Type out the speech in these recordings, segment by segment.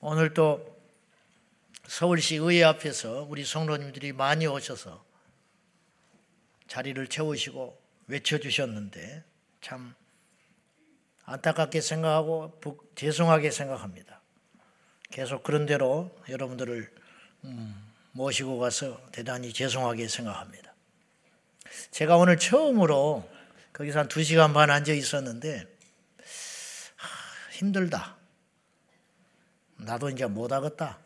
오늘 또 서울시 의회 앞에서 우리 성도님들이 많이 오셔서 자리를 채우시고 외쳐주셨는데 참 안타깝게 생각하고 죄송하게 생각합니다. 계속 그런 대로 여러분들을 음, 모시고 가서 대단히 죄송하게 생각합니다. 제가 오늘 처음으로 거기서 한 2시간 반 앉아 있었는데 하, 힘들다. 나도 이제 못 하겠다.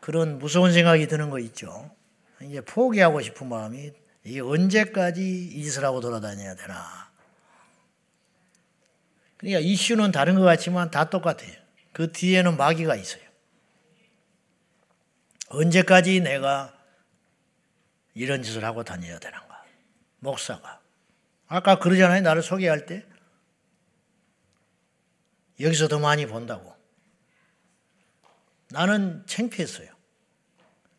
그런 무서운 생각이 드는 거 있죠. 이제 포기하고 싶은 마음이 이 언제까지 이 짓을 하고 돌아다녀야 되나. 그러니까 이슈는 다른 것 같지만 다 똑같아요. 그 뒤에는 마귀가 있어요. 언제까지 내가 이런 짓을 하고 다녀야 되는가? 목사가. 아까 그러잖아요. 나를 소개할 때. 여기서 더 많이 본다고. 나는 창피했어요.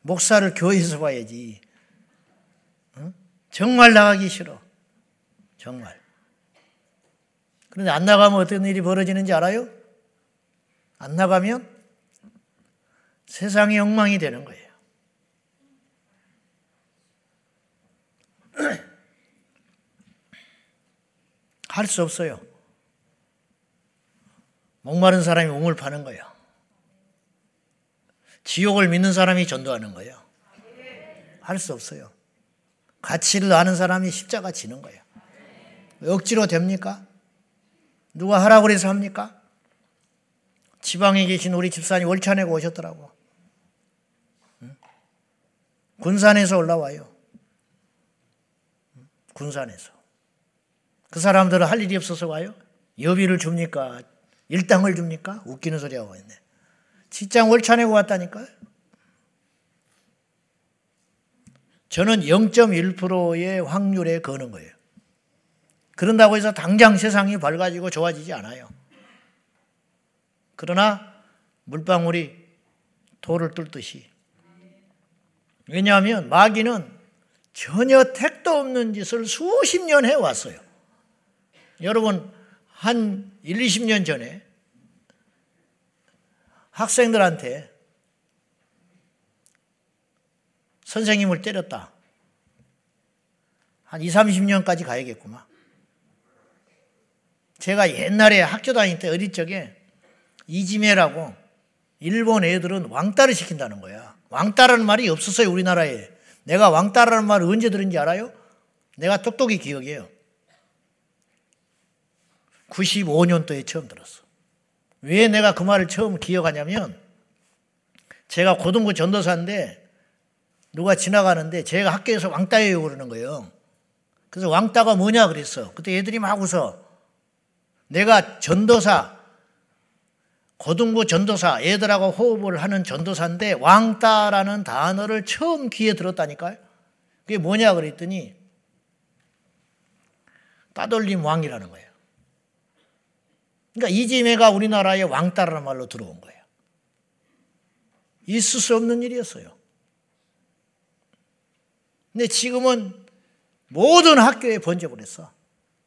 목사를 교회에서 봐야지. 응? 정말 나가기 싫어. 정말. 그런데 안 나가면 어떤 일이 벌어지는지 알아요? 안 나가면 세상의 엉망이 되는 거예요. 할 수 없어요. 목마른 사람이 우물 파는 거예요. 지옥을 믿는 사람이 전도하는 거예요. 할 수 없어요. 가치를 아는 사람이 십자가 지는 거예요. 억지로 됩니까? 누가 하라고 그래서 합니까? 지방에 계신 우리 집사님 월차 내고 오셨더라고. 군산에서 올라와요. 군산에서. 그 사람들은 할 일이 없어서 와요? 여비를 줍니까? 일당을 줍니까? 웃기는 소리 하고 있네. 직장 월차 내고 왔다니까요. 저는 0.1%의 확률에 거는 거예요. 그런다고 해서 당장 세상이 밝아지고 좋아지지 않아요. 그러나 물방울이 돌을 뚫듯이. 왜냐하면 마귀는 전혀 택도 없는 짓을 수십 년 해왔어요. 여러분, 한 1, 20년 전에 학생들한테 선생님을 때렸다. 한 2, 30년까지 가야겠구만. 제가 옛날에 학교 다닐 때 어릴 적에 이지메라고 일본 애들은 왕따를 시킨다는 거야. 왕따라는 말이 없었어요, 우리나라에. 내가 왕따라는 말을 언제 들은지 알아요? 내가 똑똑히 기억해요. 95년도에 처음 들었어. 왜 내가 그 말을 처음 기억하냐면 제가 고등부 전도사인데 누가 지나가는데 제가 학교에서 왕따예요 그러는 거예요. 그래서 왕따가 뭐냐 그랬어. 그때 애들이 막 웃어. 내가 전도사, 고등부 전도사, 애들하고 호흡을 하는 전도사인데 왕따라는 단어를 처음 귀에 들었다니까요. 그게 뭐냐 그랬더니 따돌림 왕이라는 거예요. 그러니까 이지메가 우리나라에 왕따라는 말로 들어온 거예요. 있을 수 없는 일이었어요. 근데 지금은 모든 학교에 번져버렸어.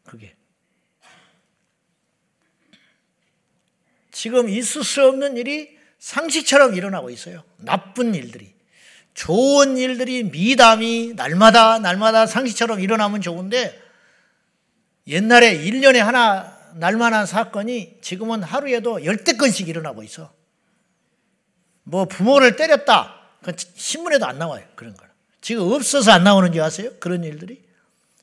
그게. 지금 있을 수 없는 일이 상식처럼 일어나고 있어요. 나쁜 일들이. 좋은 일들이 미담이 날마다 날마다 상식처럼 일어나면 좋은데 옛날에 1년에 하나 날만한 사건이 지금은 하루에도 열대 건씩 일어나고 있어. 뭐 부모를 때렸다. 그 신문에도 안 나와요. 그런 거 지금 없어서 안 나오는지 아세요? 그런 일들이.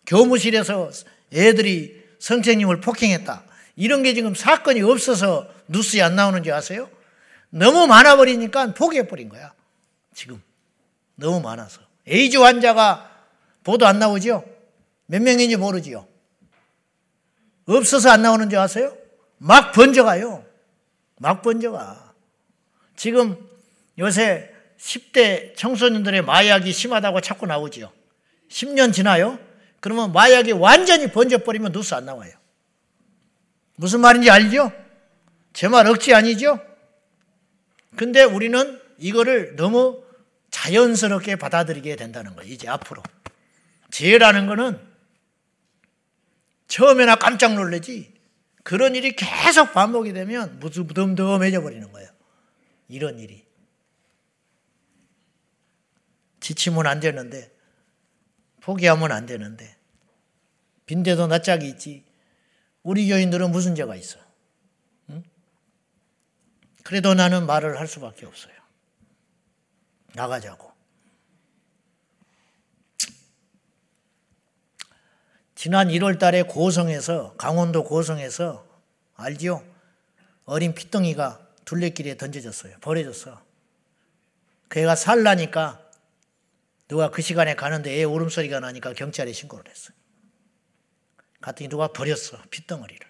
교무실에서 애들이 선생님을 폭행했다. 이런 게 지금 사건이 없어서 뉴스에 안 나오는지 아세요? 너무 많아버리니까 포기해버린 거야. 지금. 너무 많아서. 에이즈 환자가 보도 안 나오죠? 몇 명인지 모르지요? 없어서 안 나오는 줄 아세요? 막 번져가요. 막 번져가. 지금 요새 10대 청소년들의 마약이 심하다고 자꾸 나오지요. 10년 지나요? 그러면 마약이 완전히 번져버리면 뉴스 안 나와요. 무슨 말인지 알죠? 제 말 억지 아니죠? 근데 우리는 이거를 너무 자연스럽게 받아들이게 된다는 거예요. 이제 앞으로. 죄라는 거는 처음에나 깜짝 놀래지 그런 일이 계속 반복이 되면 무덤덤해져 버리는 거예요. 이런 일이. 지치면 안 되는데, 포기하면 안 되는데, 빈대도 낯짝이 있지. 우리 교인들은 무슨 죄가 있어? 응? 그래도 나는 말을 할 수밖에 없어요. 나가자고. 지난 1월 달에 고성에서, 강원도 고성에서, 알지요? 어린 피덩이가 둘레길에 던져졌어요. 버려졌어. 그 애가 살라니까 누가 그 시간에 가는데 애 울음소리가 나니까 경찰에 신고를 했어요. 갔더니 누가 버렸어. 핏덩어리를.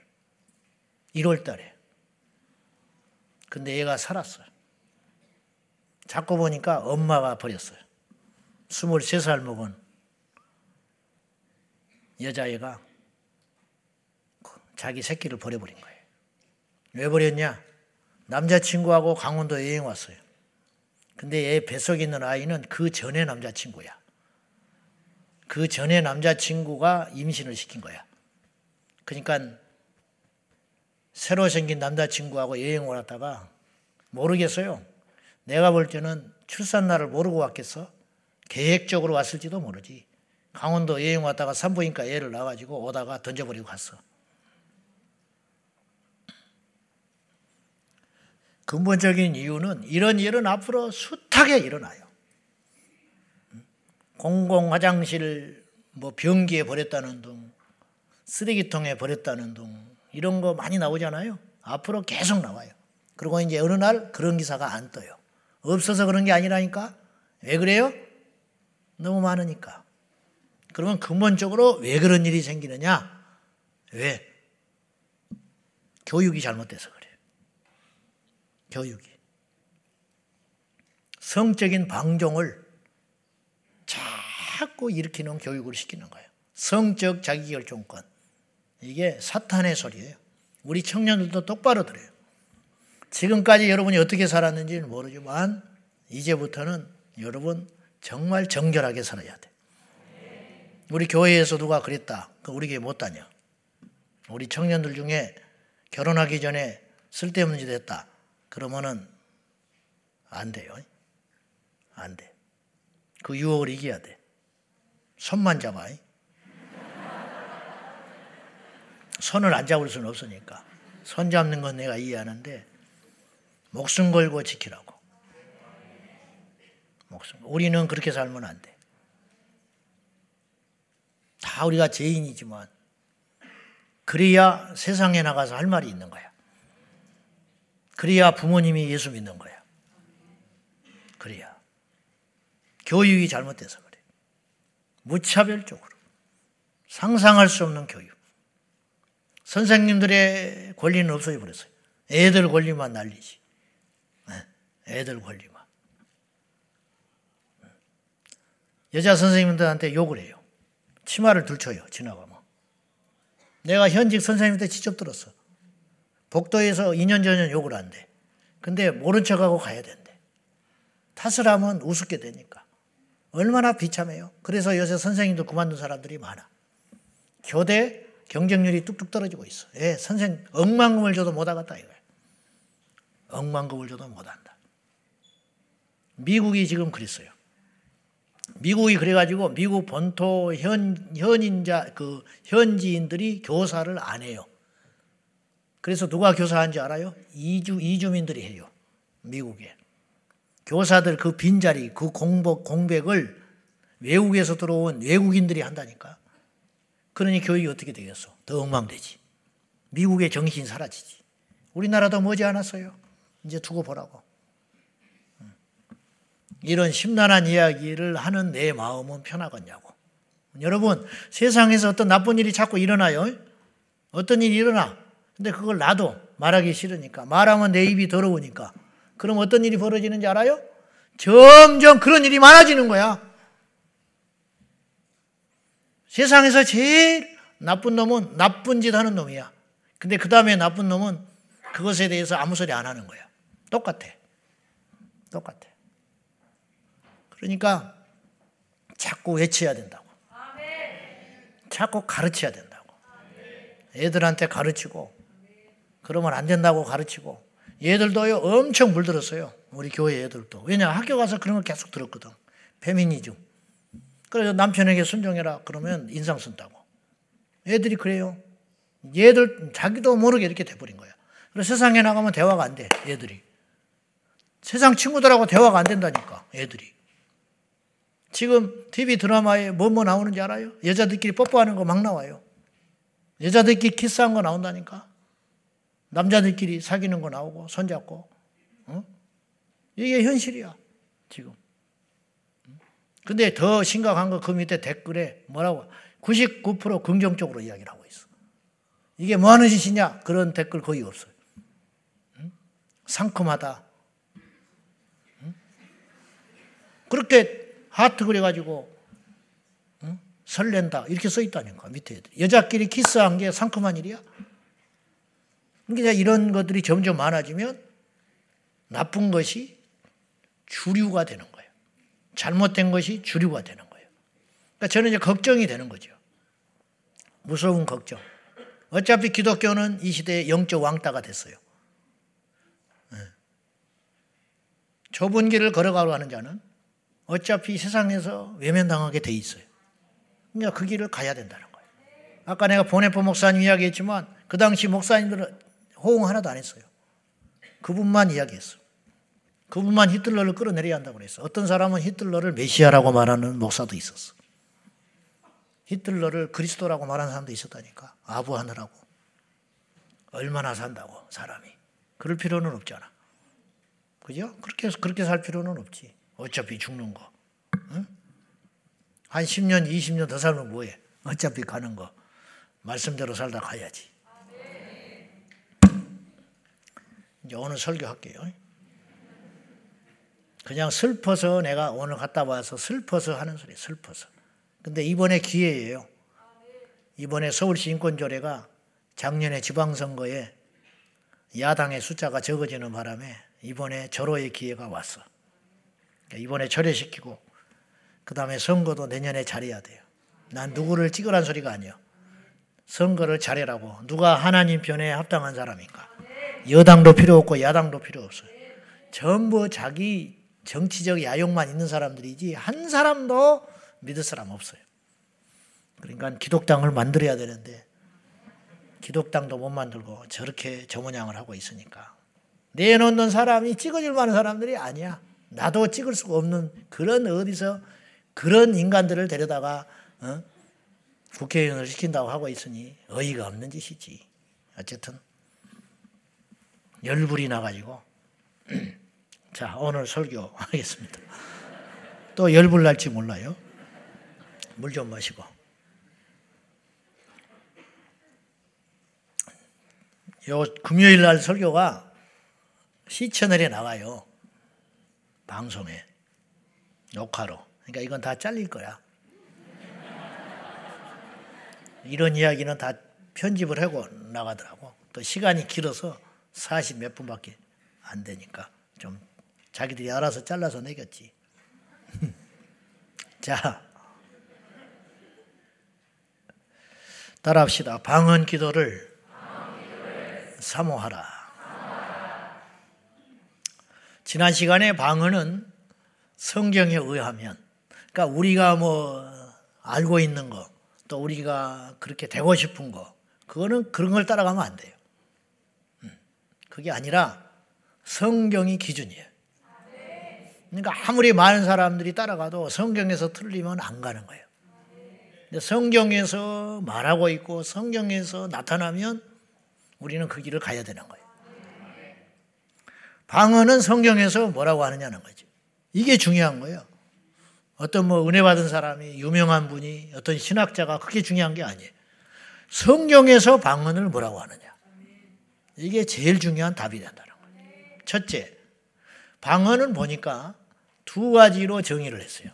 1월 달에. 근데 얘가 살았어요. 자꾸 보니까 엄마가 버렸어요. 23살 먹은 여자애가 자기 새끼를 버려버린 거예요. 왜 버렸냐? 남자친구하고 강원도 여행 왔어요. 근데 얘 뱃속에 있는 아이는 그 전에 남자친구야. 그 전에 남자친구가 임신을 시킨 거야. 그러니까 새로 생긴 남자친구하고 여행을 왔다가 모르겠어요. 내가 볼 때는 출산날을 모르고 왔겠어? 계획적으로 왔을지도 모르지. 강원도 여행 왔다가 산부인과 애를 낳아가지고 오다가 던져버리고 갔어. 근본적인 이유는 이런 일은 앞으로 숱하게 일어나요. 공공 화장실 뭐 변기에 버렸다는 등 쓰레기통에 버렸다는 등 이런 거 많이 나오잖아요. 앞으로 계속 나와요. 그리고 이제 어느 날 그런 기사가 안 떠요. 없어서 그런 게 아니라니까. 왜 그래요? 너무 많으니까. 그러면 근본적으로 왜 그런 일이 생기느냐? 왜? 교육이 잘못돼서 그래요. 교육이. 성적인 방종을 자꾸 일으키는 교육을 시키는 거예요. 성적 자기결정권. 이게 사탄의 소리예요. 우리 청년들도 똑바로 들어요. 지금까지 여러분이 어떻게 살았는지는 모르지만 이제부터는 여러분 정말 정결하게 살아야 돼. 우리 교회에서 누가 그랬다. 그 우리 교회 못 다녀. 우리 청년들 중에 결혼하기 전에 쓸데없는 짓 했다. 그러면은 안 돼요. 안 돼. 그 유혹을 이겨야 돼. 손만 잡아. 손을 안 잡을 수는 없으니까. 손 잡는 건 내가 이해하는데 목숨 걸고 지키라고. 목숨. 우리는 그렇게 살면 안 돼. 다 우리가 죄인이지만 그래야 세상에 나가서 할 말이 있는 거야. 그래야 부모님이 예수 믿는 거야. 그래야. 교육이 잘못돼서 그래. 무차별적으로. 상상할 수 없는 교육. 선생님들의 권리는 없어져 버렸어요. 애들 권리만 날리지. 네, 애들 권리만. 여자 선생님들한테 욕을 해요. 치마를 들쳐요. 지나가면. 내가 현직 선생님한테 직접 들었어. 복도에서 2년 전년 욕을 한대. 근데 모른 척하고 가야 된대. 탓을 하면 우습게 되니까. 얼마나 비참해요. 그래서 요새 선생님도 그만둔 사람들이 많아. 교대 경쟁률이 뚝뚝 떨어지고 있어. 예, 선생 억만금을 줘도 못 하겠다 이거야. 억만금을 줘도 못 한다. 미국이 지금 그랬어요. 미국이 그래가지고 미국 본토 현 현인자 그 현지인들이 교사를 안 해요. 그래서 누가 교사한 줄 알아요? 이주 이주민들이 해요. 미국에 교사들 그 빈자리 그 공복 공백을 외국에서 들어온 외국인들이 한다니까. 그러니 교육이 어떻게 되겠어? 더 엉망되지. 미국의 정신 사라지지. 우리나라도 머지 않았어요. 이제 두고 보라고. 이런 심란한 이야기를 하는 내 마음은 편하겠냐고. 여러분, 세상에서 어떤 나쁜 일이 자꾸 일어나요. 어떤 일이 일어나. 근데 그걸 나도 말하기 싫으니까. 말하면 내 입이 더러우니까. 그럼 어떤 일이 벌어지는지 알아요? 점점 그런 일이 많아지는 거야. 세상에서 제일 나쁜 놈은 나쁜 짓 하는 놈이야. 근데 그 다음에 나쁜 놈은 그것에 대해서 아무 소리 안 하는 거야. 똑같아. 똑같아. 그러니까 자꾸 외쳐야 된다고. 자꾸 가르쳐야 된다고. 애들한테 가르치고 그러면 안 된다고 가르치고 얘들도요 엄청 물들었어요. 우리 교회 애들도. 왜냐 학교 가서 그런 걸 계속 들었거든. 페미니즘. 그래서 남편에게 순종해라 그러면 인상 쓴다고. 애들이 그래요. 얘들 자기도 모르게 이렇게 돼버린 거야. 그래서 세상에 나가면 대화가 안 돼. 애들이. 세상 친구들하고 대화가 안 된다니까. 애들이. 지금 TV 드라마에 뭐뭐 뭐 나오는지 알아요? 여자들끼리 뽀뽀하는 거 막 나와요. 여자들끼리 키스한 거 나온다니까. 남자들끼리 사귀는 거 나오고 손잡고. 어? 이게 현실이야. 지금. 근데 더 심각한 거 그 밑에 댓글에 뭐라고 99% 긍정적으로 이야기를 하고 있어. 이게 뭐 하는 짓이냐? 그런 댓글 거의 없어요. 응? 상큼하다. 응? 그렇게 하트 그려가지고 응? 설렌다. 이렇게 써 있다니까, 밑에. 여자끼리 키스한 게 상큼한 일이야? 그러니까 이런 것들이 점점 많아지면 나쁜 것이 주류가 되는 거예요. 잘못된 것이 주류가 되는 거예요. 그러니까 저는 이제 걱정이 되는 거죠. 무서운 걱정. 어차피 기독교는 이 시대의 영적 왕따가 됐어요. 네. 좁은 길을 걸어가려 하는 자는 어차피 세상에서 외면당하게 돼 있어요. 그러니까 그 길을 가야 된다는 거예요. 아까 내가 보네포 목사님 이야기했지만 그 당시 목사님들은 호응 하나도 안 했어요. 그분만 이야기했어. 그분만 히틀러를 끌어내려야 한다고 그랬어. 어떤 사람은 히틀러를 메시아라고 말하는 목사도 있었어. 히틀러를 그리스도라고 말하는 사람도 있었다니까. 아부하느라고. 얼마나 산다고, 사람이. 그럴 필요는 없잖아. 그죠? 그렇게, 그렇게 살 필요는 없지. 어차피 죽는 거. 응? 한 10년, 20년 더 살면 뭐해? 어차피 가는 거. 말씀대로 살다 가야지. 이제 오늘 설교할게요. 그냥 슬퍼서 내가 오늘 갔다 와서 슬퍼서 하는 소리, 슬퍼서. 근데 이번에 기회예요. 이번에 서울시 인권조례가 작년에 지방선거에 야당의 숫자가 적어지는 바람에 이번에 절호의 기회가 왔어. 그러니까 이번에 절회시키고 그 다음에 선거도 내년에 잘해야 돼요. 난 누구를 찍으란 소리가 아니야. 선거를 잘해라고. 누가 하나님 편에 합당한 사람인가. 여당도 필요 없고 야당도 필요 없어요. 전부 자기 정치적 야욕만 있는 사람들이지 한 사람도 믿을 사람 없어요. 그러니까 기독당을 만들어야 되는데 기독당도 못 만들고 저렇게 저모양을 하고 있으니까 내놓는 사람이 찍어줄 만한 사람들이 아니야. 나도 찍을 수가 없는 그런 어디서 그런 인간들을 데려다가 어? 국회의원을 시킨다고 하고 있으니 어이가 없는 짓이지. 어쨌든 열불이 나가지고 자 오늘 설교 하겠습니다. 또 열불 날지 몰라요. 물 좀 마시고. 요 금요일 날 설교가 시천널에 나와요. 방송에. 녹화로. 그러니까 이건 다 잘릴 거야. 이런 이야기는 다 편집을 하고 나가더라고. 또 시간이 길어서 40 몇 분밖에 안 되니까 좀 자기들이 알아서 잘라서 내겠지. 자, 따라합시다. 방언 기도를 사모하라. 지난 시간에 방언은 성경에 의하면, 그러니까 우리가 뭐 알고 있는 거, 또 우리가 그렇게 되고 싶은 거, 그거는 그런 걸 따라가면 안 돼요. 음, 그게 아니라 성경이 기준이에요. 그러니까 아무리 많은 사람들이 따라가도 성경에서 틀리면 안 가는 거예요. 성경에서 말하고 있고 성경에서 나타나면 우리는 그 길을 가야 되는 거예요. 방언은 성경에서 뭐라고 하느냐는 거죠. 이게 중요한 거예요. 어떤 뭐 은혜 받은 사람이 유명한 분이 어떤 신학자가 그게 중요한 게 아니에요. 성경에서 방언을 뭐라고 하느냐. 이게 제일 중요한 답이 된다는 거예요. 첫째, 방언은 보니까 두 가지로 정의를 했어요.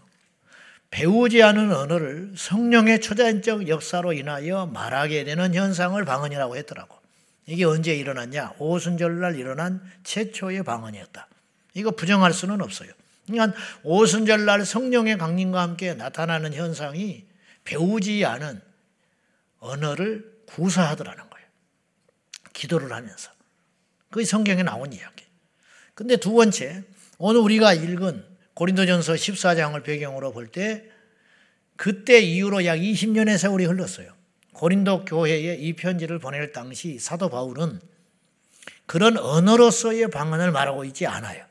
배우지 않은 언어를 성령의 초자연적 역사로 인하여 말하게 되는 현상을 방언이라고 했더라고. 이게 언제 일어났냐? 오순절날 일어난 최초의 방언이었다. 이거 부정할 수는 없어요. 그러니까 오순절날 성령의 강림과 함께 나타나는 현상이 배우지 않은 언어를 구사하더라는 거예요. 기도를 하면서. 그게 성경에 나온 이야기. 근데 두 번째, 오늘 우리가 읽은 고린도전서 14장을 배경으로 볼 때 그때 이후로 약 20년의 세월이 흘렀어요. 고린도 교회에 이 편지를 보낼 당시 사도 바울은 그런 언어로서의 방언을 말하고 있지 않아요.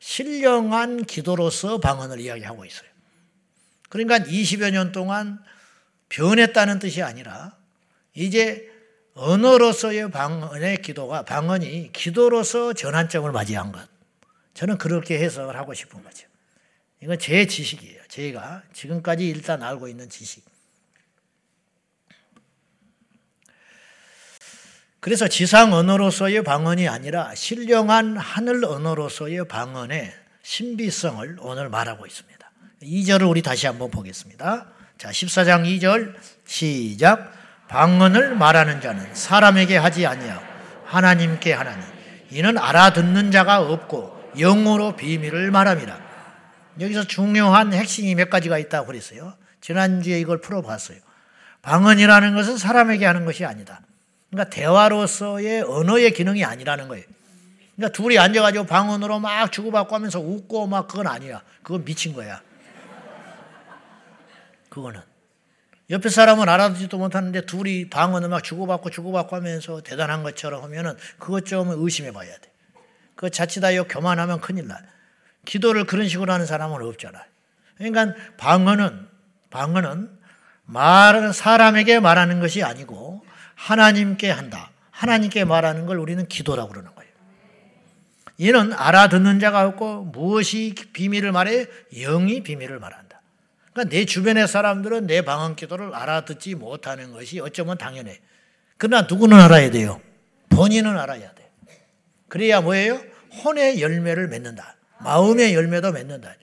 신령한 기도로서 방언을 이야기하고 있어요. 그러니까 20여 년 동안 변했다는 뜻이 아니라 이제 언어로서의 방언의 기도가 방언이 기도로서 전환점을 맞이한 것. 저는 그렇게 해석을 하고 싶은 거죠. 이건 제 지식이에요. 제가 지금까지 일단 알고 있는 지식. 그래서 지상 언어로서의 방언이 아니라 신령한 하늘 언어로서의 방언의 신비성을 오늘 말하고 있습니다. 2절을 우리 다시 한번 보겠습니다. 자, 14장 2절 시작. 방언을 말하는 자는 사람에게 하지 아니하고 하나님께 하나니 이는 알아듣는 자가 없고 영어로 비밀을 말함이라. 여기서 중요한 핵심이 몇 가지가 있다고 그랬어요. 지난주에 이걸 풀어봤어요. 방언이라는 것은 사람에게 하는 것이 아니다. 그러니까 대화로서의 언어의 기능이 아니라는 거예요. 그러니까 둘이 앉아가지고 방언으로 막 주고받고 하면서 웃고 막 그건 아니야. 그건 미친 거야. 그거는. 옆에 사람은 알아듣지도 못하는데 둘이 방언을 막 주고받고 주고받고 하면서 대단한 것처럼 하면은 그것 좀 의심해 봐야 돼. 그 자칫하여 교만하면 큰일 나. 기도를 그런 식으로 하는 사람은 없잖아. 그러니까 방언은 방언은 말 사람에게 말하는 것이 아니고 하나님께 한다. 하나님께 말하는 걸 우리는 기도라고 그러는 거예요. 이는 알아듣는 자가 없고 무엇이 비밀을 말해 영이 비밀을 말한다. 그러니까 내 주변의 사람들은 내 방언 기도를 알아듣지 못하는 것이 어쩌면 당연해. 그러나 누구는 알아야 돼요? 본인은 알아야 돼. 그래야 뭐예요? 혼의 열매를 맺는다. 마음의 열매도 맺는다.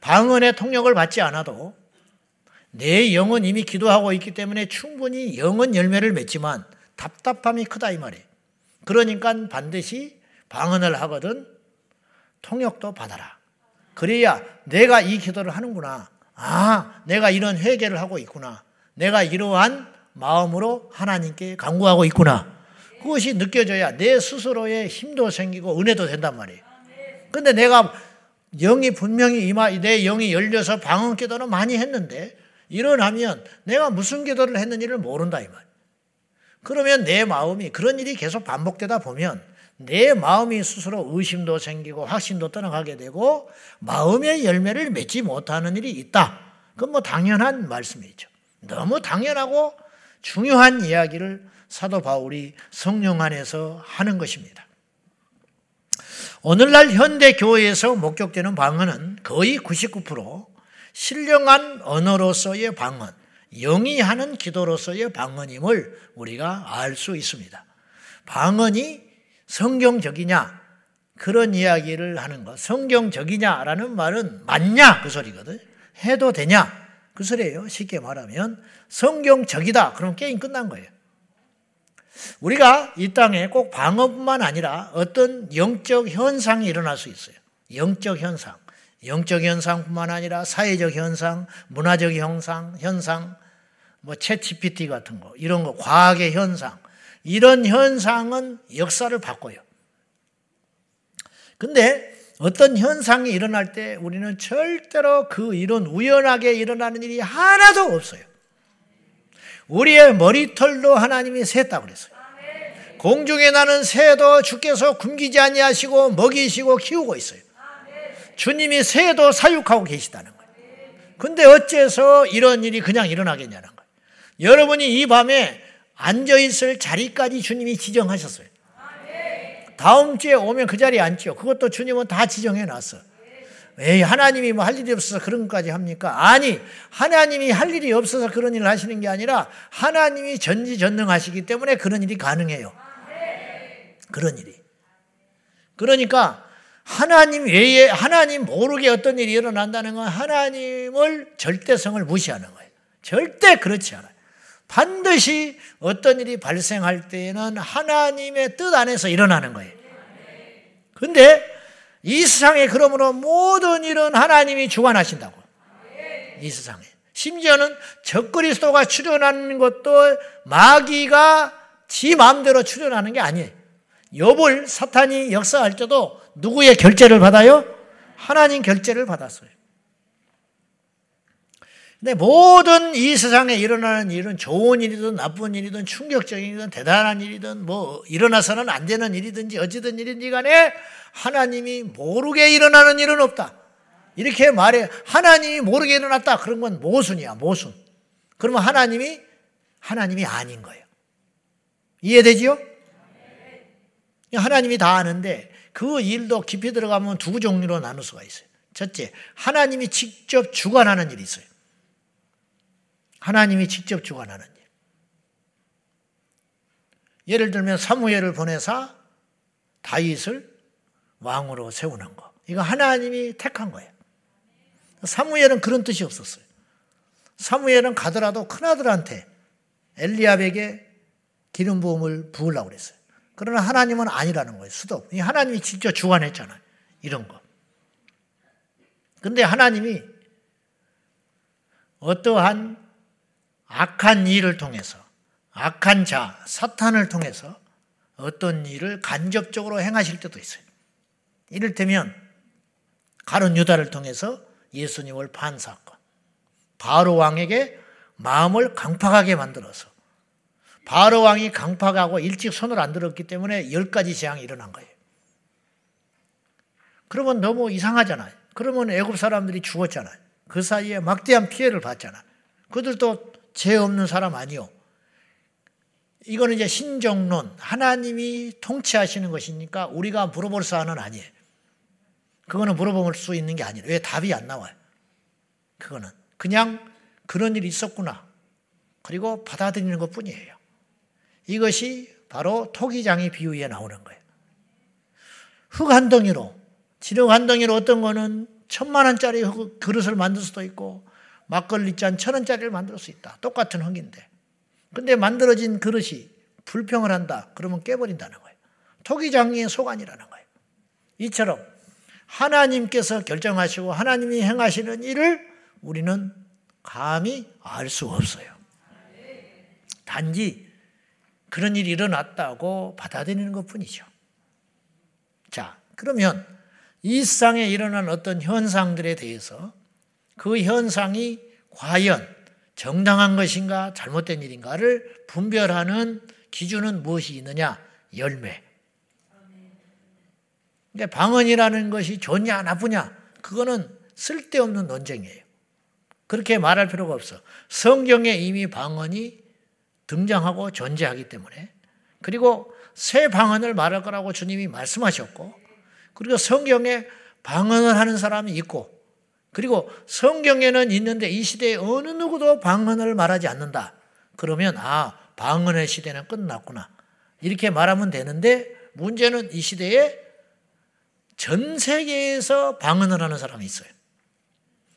방언의 통역을 받지 않아도 내 영은 이미 기도하고 있기 때문에 충분히 영은 열매를 맺지만 답답함이 크다 이 말이에요. 그러니까 반드시 방언을 하거든 통역도 받아라. 그래야 내가 이 기도를 하는구나. 아, 내가 이런 회개를 하고 있구나. 내가 이러한 마음으로 하나님께 간구하고 있구나. 그것이 느껴져야 내 스스로의 힘도 생기고 은혜도 된단 말이에요. 근데 내가 영이 분명히 이마, 내 영이 열려서 방언 기도는 많이 했는데 일어나면 내가 무슨 기도를 했는지를 모른다 이 말. 그러면 내 마음이 그런 일이 계속 반복되다 보면 내 마음이 스스로 의심도 생기고 확신도 떠나가게 되고 마음의 열매를 맺지 못하는 일이 있다. 그건 뭐 당연한 말씀이죠. 너무 당연하고 중요한 이야기를 사도 바울이 성령 안에서 하는 것입니다. 오늘날 현대 교회에서 목격되는 방언은 거의 99% 신령한 언어로서의 방언, 영이 하는 기도로서의 방언임을 우리가 알 수 있습니다. 방언이 성경적이냐? 그런 이야기를 하는 것. 성경적이냐라는 말은 맞냐? 그 소리거든. 해도 되냐? 그 소리예요. 쉽게 말하면 성경적이다. 그럼 게임 끝난 거예요. 우리가 이 땅에 꼭 방어뿐만 아니라 어떤 영적 현상이 일어날 수 있어요. 영적 현상. 영적 현상뿐만 아니라 사회적 현상, 문화적 현상, 현상, 뭐채 GPT 같은 거, 이런 거, 과학의 현상. 이런 현상은 역사를 바꿔요. 근데 어떤 현상이 일어날 때 우리는 절대로 그 이런 우연하게 일어나는 일이 하나도 없어요. 우리의 머리털도 하나님이 셌다 그랬어요. 공중에 나는 새도 주께서 굶기지 아니하시고 먹이시고 키우고 있어요. 주님이 새도 사육하고 계시다는 거예요. 근데 어째서 이런 일이 그냥 일어나겠냐는 거예요. 여러분이 이 밤에 앉아 있을 자리까지 주님이 지정하셨어요. 다음 주에 오면 그 자리에 앉죠. 그것도 주님은 다 지정해 놨어. 에이, 하나님이 뭐 할 일이 없어서 그런 것까지 합니까? 아니, 하나님이 할 일이 없어서 그런 일을 하시는 게 아니라 하나님이 전지전능하시기 때문에 그런 일이 가능해요. 그런 일이. 그러니까 하나님 외에 하나님 모르게 어떤 일이 일어난다는 건 하나님을 절대성을 무시하는 거예요. 절대 그렇지 않아요. 반드시 어떤 일이 발생할 때에는 하나님의 뜻 안에서 일어나는 거예요. 근데 이 세상에 그러므로 모든 일은 하나님이 주관하신다고. 이 세상에. 심지어는 적그리스도가 출현하는 것도 마귀가 지 마음대로 출현하는 게 아니에요. 욥을 사탄이 역사할 때도 누구의 결제를 받아요? 하나님 결제를 받았어요. 근데 모든 이 세상에 일어나는 일은 좋은 일이든 나쁜 일이든 충격적인 일이든 대단한 일이든 뭐 일어나서는 안 되는 일이든지 어찌든 일인지 간에 하나님이 모르게 일어나는 일은 없다. 이렇게 말해 하나님이 모르게 일어났다. 그런 건 모순이야, 모순. 그러면 하나님이 하나님이 아닌 거예요. 이해되지요? 하나님이 다 아는데 그 일도 깊이 들어가면 두 종류로 나눌 수가 있어요. 첫째, 하나님이 직접 주관하는 일이 있어요. 하나님이 직접 주관하는 일. 예를 들면 사무엘을 보내사 다윗을 왕으로 세우는 거. 이거 하나님이 택한 거예요. 사무엘은 그런 뜻이 없었어요. 사무엘은 가더라도 큰아들한테 엘리압에게 기름 부음을 부으려고 그랬어요. 그러나 하나님은 아니라는 거예요. 수도. 하나님이 직접 주관했잖아요. 이런 거. 근데 하나님이 어떠한 악한 일을 통해서 악한 자, 사탄을 통해서 어떤 일을 간접적으로 행하실 때도 있어요. 이를테면 가론 유다를 통해서 예수님을 반사건 바로 왕에게 마음을 강팍하게 만들어서 바로 왕이 강팍하고 일찍 손을 안 들었기 때문에 열 가지 재앙이 일어난 거예요. 그러면 너무 이상하잖아요. 그러면 애굽 사람들이 죽었잖아요. 그 사이에 막대한 피해를 봤잖아요. 그들도 죄 없는 사람 아니요. 이거는 이제 신정론, 하나님이 통치하시는 것이니까 우리가 물어볼 사안은 아니에요. 그거는 물어볼 수 있는 게 아니에요. 왜 답이 안 나와요? 그거는 그냥 그런 일이 있었구나. 그리고 받아들이는 것 뿐이에요. 이것이 바로 토기장의 비유에 나오는 거예요. 흙 한 덩이로, 지력 한 덩이로 어떤 거는 천만 원짜리 그릇을 만들 수도 있고, 막걸리 잔 천 원짜리를 만들 수 있다. 똑같은 흙인데. 근데 만들어진 그릇이 불평을 한다. 그러면 깨버린다는 거예요. 토기장의 소관이라는 거예요. 이처럼 하나님께서 결정하시고 하나님이 행하시는 일을 우리는 감히 알 수 없어요. 단지 그런 일이 일어났다고 받아들이는 것 뿐이죠. 자, 그러면 이 세상에 일어난 어떤 현상들에 대해서 그 현상이 과연 정당한 것인가 잘못된 일인가를 분별하는 기준은 무엇이 있느냐? 열매. 그러니까 방언이라는 것이 좋냐 나쁘냐 그거는 쓸데없는 논쟁이에요. 그렇게 말할 필요가 없어. 성경에 이미 방언이 등장하고 존재하기 때문에 그리고 새 방언을 말할 거라고 주님이 말씀하셨고 그리고 성경에 방언을 하는 사람이 있고 그리고 성경에는 있는데 이 시대에 어느 누구도 방언을 말하지 않는다. 그러면 아 방언의 시대는 끝났구나. 이렇게 말하면 되는데 문제는 이 시대에 전 세계에서 방언을 하는 사람이 있어요.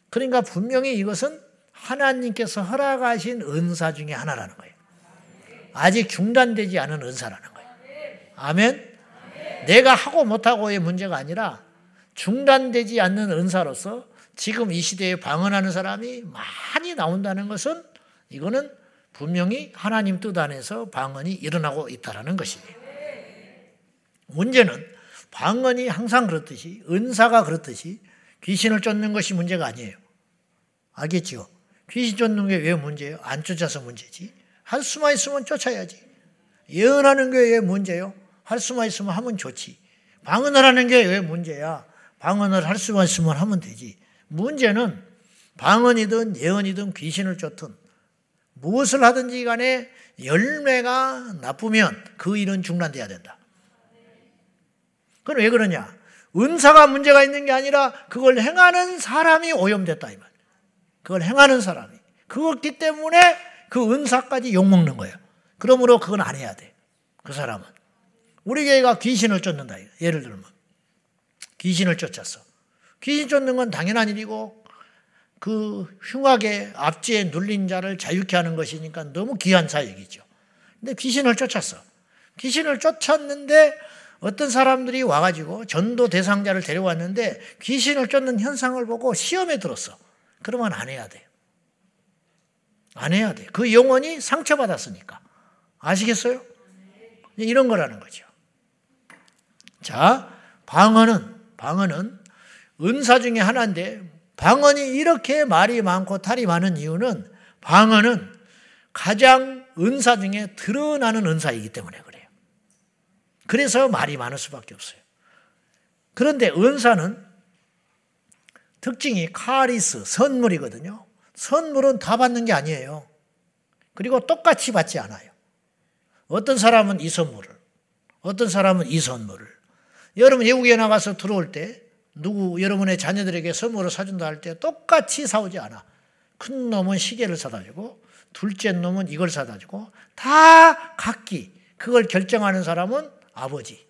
그러니까 분명히 이것은 하나님께서 허락하신 은사 중에 하나라는 거예요. 아직 중단되지 않은 은사라는 거예요. 아멘? 내가 하고 못하고의 문제가 아니라 중단되지 않는 은사로서 지금 이 시대에 방언하는 사람이 많이 나온다는 것은 이거는 분명히 하나님 뜻 안에서 방언이 일어나고 있다는 것이에요. 문제는 방언이 항상 그렇듯이 은사가 그렇듯이 귀신을 쫓는 것이 문제가 아니에요. 알겠지요? 귀신 쫓는 게 왜 문제예요? 안 쫓아서 문제지. 할 수만 있으면 쫓아야지. 예언하는 게 왜 문제요? 할 수만 있으면 하면 좋지. 방언을 하는 게 왜 문제야? 방언을 할 수만 있으면 하면 되지. 문제는 방언이든 예언이든 귀신을 쫓든 무엇을 하든지 간에 열매가 나쁘면 그 일은 중단돼야 된다. 그건 왜 그러냐? 은사가 문제가 있는 게 아니라 그걸 행하는 사람이 오염됐다 이 말. 그걸 행하는 사람이. 그렇기 때문에 그 은사까지 욕먹는 거예요. 그러므로 그건 안 해야 돼. 그 사람은. 우리 교회가 귀신을 쫓는다. 예를 들면. 귀신을 쫓았어. 귀신 쫓는 건 당연한 일이고 그 흉악의 앞지에 눌린 자를 자유케 하는 것이니까 너무 귀한 사역이죠. 근데 귀신을 쫓았어. 귀신을 쫓았는데 어떤 사람들이 와가지고 전도 대상자를 데려왔는데 귀신을 쫓는 현상을 보고 시험에 들었어. 그러면 안 해야 돼. 안 해야 돼. 그 영혼이 상처받았으니까. 아시겠어요? 이런 거라는 거죠. 자, 방언은, 방언은 은사 중에 하나인데, 방언이 이렇게 말이 많고 탈이 많은 이유는 방언은 가장 은사 중에 드러나는 은사이기 때문에 그래요. 그래서 말이 많을 수밖에 없어요. 그런데 은사는 특징이 카리스, 선물이거든요. 선물은 다 받는 게 아니에요. 그리고 똑같이 받지 않아요. 어떤 사람은 이 선물을, 어떤 사람은 이 선물을. 여러분 외국에 나가서 들어올 때 누구 여러분의 자녀들에게 선물을 사준다 할 때 똑같이 사오지 않아. 큰 놈은 시계를 사다 주고 둘째 놈은 이걸 사다 주고 다 각기 그걸 결정하는 사람은 아버지.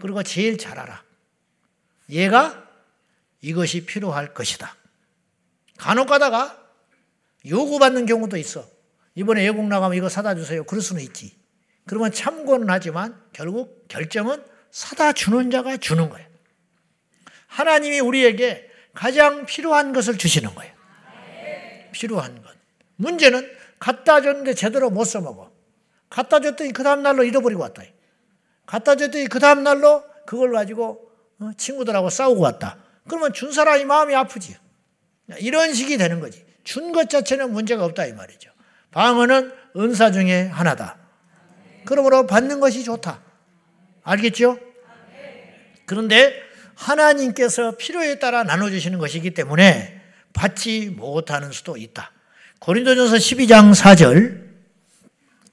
그리고 제일 잘 알아. 얘가 이것이 필요할 것이다. 간혹 가다가 요구받는 경우도 있어. 이번에 외국 나가면 이거 사다 주세요. 그럴 수는 있지. 그러면 참고는 하지만 결국 결정은 사다 주는 자가 주는 거예요. 하나님이 우리에게 가장 필요한 것을 주시는 거예요. 필요한 것. 문제는 갖다 줬는데 제대로 못 써먹어. 갖다 줬더니 그 다음날로 잃어버리고 왔다. 갖다 줬더니 그 다음날로 그걸 가지고 어, 친구들하고 싸우고 왔다. 그러면 준 사람이 마음이 아프지. 이런 식이 되는 거지. 준 것 자체는 문제가 없다 이 말이죠. 방언은 은사 중에 하나다. 그러므로 받는 것이 좋다. 알겠죠? 그런데 하나님께서 필요에 따라 나눠주시는 것이기 때문에 받지 못하는 수도 있다. 고린도전서 12장 4절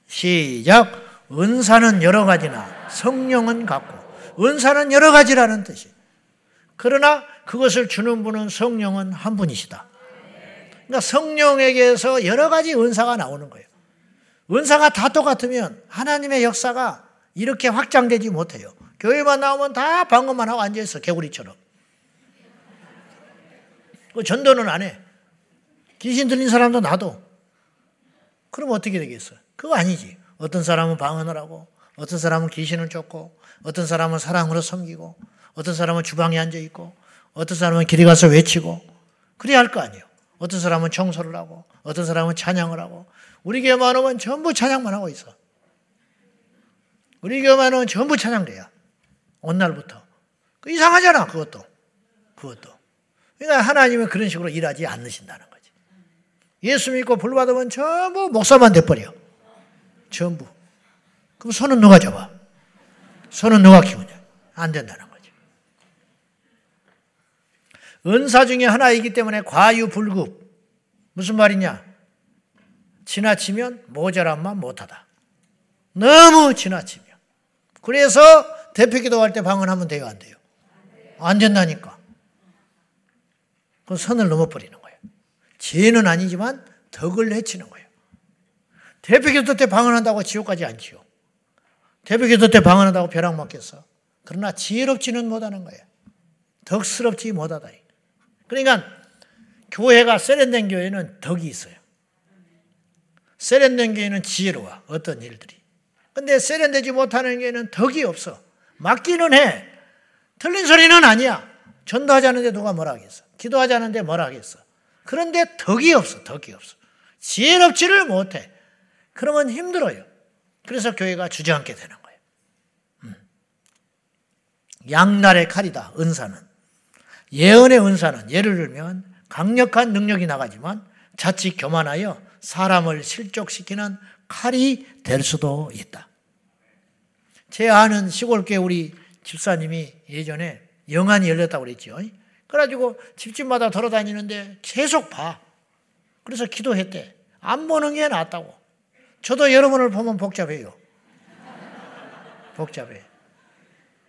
시작 은사는 여러 가지나 성령은 같고 은사는 여러 가지라는 뜻이 그러나 그것을 주는 분은 성령은 한 분이시다. 그러니까 성령에게서 여러 가지 은사가 나오는 거예요. 은사가 다 똑같으면 하나님의 역사가 이렇게 확장되지 못해요. 교회만 나오면 다 방언만 하고 앉아있어, 개구리처럼. 그 전도는 안 해. 귀신 들린 사람도 나도. 그럼 어떻게 되겠어? 그거 아니지. 어떤 사람은 방언을 하고, 어떤 사람은 귀신을 쫓고, 어떤 사람은 사랑으로 섬기고, 어떤 사람은 주방에 앉아 있고, 어떤 사람은 길에 가서 외치고, 그래야 할 거 아니에요. 어떤 사람은 청소를 하고, 어떤 사람은 찬양을 하고, 우리 교회만 오면 전부 찬양만 하고 있어. 우리 교회만 오면 전부 찬양돼야. 온 날부터. 그 이상하잖아, 그것도. 그것도. 그러니까 하나님은 그런 식으로 일하지 않으신다는 거지. 예수 믿고 불받으면 전부 목사만 돼버려. 전부. 그럼 손은 누가 잡아? 손은 누가 키우냐? 안 된다는 거지. 은사 중에 하나이기 때문에 과유불급. 무슨 말이냐? 지나치면 모자란만 못하다. 너무 지나치면. 그래서 대표 기도할 때 방언하면 돼요, 안 돼요? 안 된다니까. 그 선을 넘어버리는 거예요. 죄는 아니지만 덕을 해치는 거예요. 대표 기도 때 방언한다고 지옥까지 안 지요. 대표 기도 때 방언한다고 벼락 맞겠어. 그러나 지혜롭지는 못하는 거예요. 덕스럽지 못하다. 그러니까 교회가 세련된 교회는 덕이 있어요. 세련된 교회는 지혜로워. 어떤 일들이. 근데 세련되지 못하는 교회는 덕이 없어. 맞기는 해. 틀린 소리는 아니야. 전도하자는데 누가 뭐라 하겠어. 기도하자는데 뭐라 하겠어. 그런데 덕이 없어. 덕이 없어. 지혜롭지를 못해. 그러면 힘들어요. 그래서 교회가 주저앉게 되는 거예요. 음. 양날의 칼이다. 은사는. 예언의 은사는 예를 들면 강력한 능력이 나가지만 자칫 교만하여 사람을 실족시키는 칼이 될 수도 있다. 제 아는 시골교회 우리 집사님이 예전에 영안이 열렸다고 그랬죠. 그래가지고 집집마다 돌아다니는데 계속 봐. 그래서 기도했대. 안 보는 게 낫다고. 저도 여러분을 보면 복잡해요. 복잡해.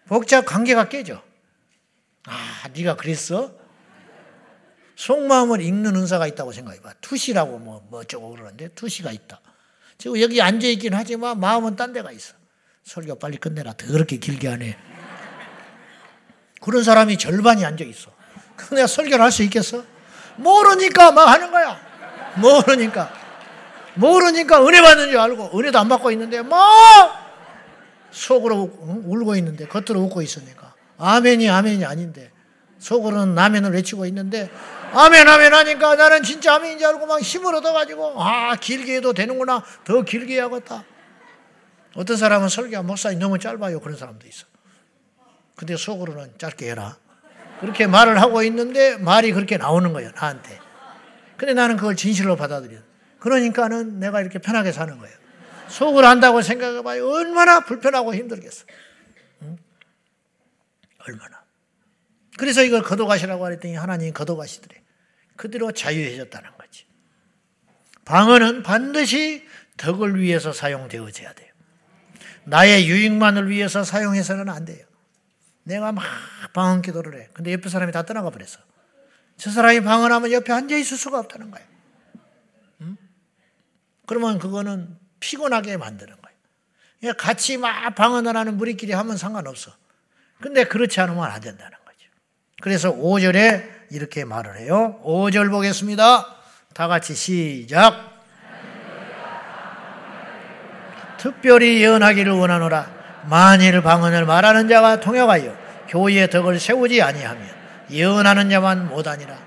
복잡 관계가 깨져. 아, 네가 그랬어? 속마음을 읽는 은사가 있다고 생각해봐. 투시라고 뭐, 뭐 어쩌고 그러는데 투시가 있다. 지금 여기 앉아있긴 하지만 마음은 딴 데가 있어. 설교 빨리 끝내라. 더럽게 길게 하네. 그런 사람이 절반이 앉아 있어. 그 내가 설교를 할 수 있겠어? 모르니까 막 하는 거야. 모르니까. 모르니까 은혜 받는 줄 알고 은혜도 안 받고 있는데 막 속으로 울고 있는데 겉으로 웃고 있으니까 아멘이 아멘이 아닌데 속으로는 아멘을 외치고 있는데 아멘 아멘 하니까 나는 진짜 아멘인 줄 알고 막 힘을 얻어가지고 아 길게 해도 되는구나 더 길게 해야겠다 어떤 사람은 설교가 목사님 너무 짧아요. 그런 사람도 있어. 근데 속으로는 짧게 해라. 그렇게 말을 하고 있는데 말이 그렇게 나오는 거예요, 나한테. 근데 나는 그걸 진실로 받아들여. 그러니까는 내가 이렇게 편하게 사는 거예요. 속을 안다고 생각해봐요. 얼마나 불편하고 힘들겠어. 응? 얼마나. 그래서 이걸 거둬가시라고 그랬더니 하나님이 거둬가시더래. 그대로 자유해졌다는 거지. 방언은 반드시 덕을 위해서 사용되어져야 돼요. 나의 유익만을 위해서 사용해서는 안 돼요. 내가 막 방언 기도를 해. 근데 옆에 사람이 다 떠나가 버렸어. 저 사람이 방언하면 옆에 앉아 있을 수가 없다는 거예요. 응? 그러면 그거는 피곤하게 만드는 거예요. 같이 막 방언을 하는 무리끼리 하면 상관없어. 근데 그렇지 않으면 안 된다는 거죠. 그래서 5절에 이렇게 말을 해요. 5절 보겠습니다. 다 같이 시작. 특별히 예언하기를 원하노라. 만일 방언을 말하는 자가 통역하여 교회의 덕을 세우지 아니하면 예언하는 자만 못하니라.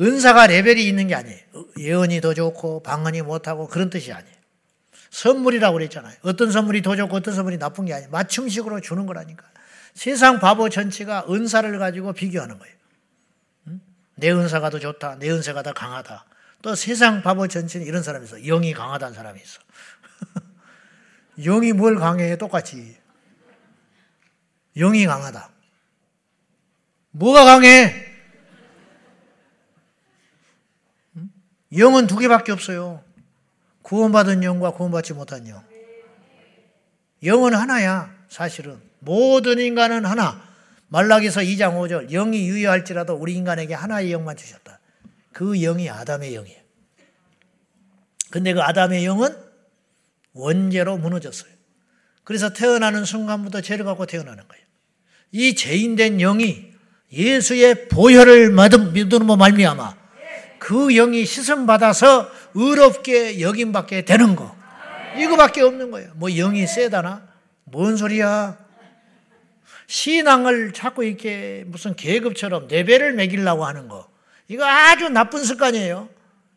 은사가 레벨이 있는 게 아니에요. 예언이 더 좋고 방언이 못하고 그런 뜻이 아니에요. 선물이라고 그랬잖아요. 어떤 선물이 더 좋고 어떤 선물이 나쁜 게 아니에요. 맞춤식으로 주는 거라니까. 세상 바보 전체가 은사를 가지고 비교하는 거예요. 내 은사가 더 좋다. 내 은사가 더 강하다. 또 세상 바보 전체는 이런 사람이 있어. 영이 강하다는 사람이 있어. 영이 뭘 강해? 똑같이. 영이 강하다. 뭐가 강해? 영은 두 개밖에 없어요. 구원받은 영과 구원받지 못한 영. 영은 하나야, 사실은. 모든 인간은 하나. 말라기서 2장 5절. 영이 유효할지라도 우리 인간에게 하나의 영만 주셨다. 그 영이 아담의 영이에요. 근데 그 아담의 영은 원죄로 무너졌어요. 그래서 태어나는 순간부터 죄를 갖고 태어나는 거예요. 이 죄인된 영이 예수의 보혈을 믿음으로 말미암아 그 영이 시선 받아서 의롭게 여김받게 되는 거. 이거밖에 없는 거예요. 뭐 영이 세다나? 뭔 소리야? 신앙을 자꾸 이렇게 무슨 계급처럼 레벨을 매기려고 하는 거. 이거 아주 나쁜 습관이에요.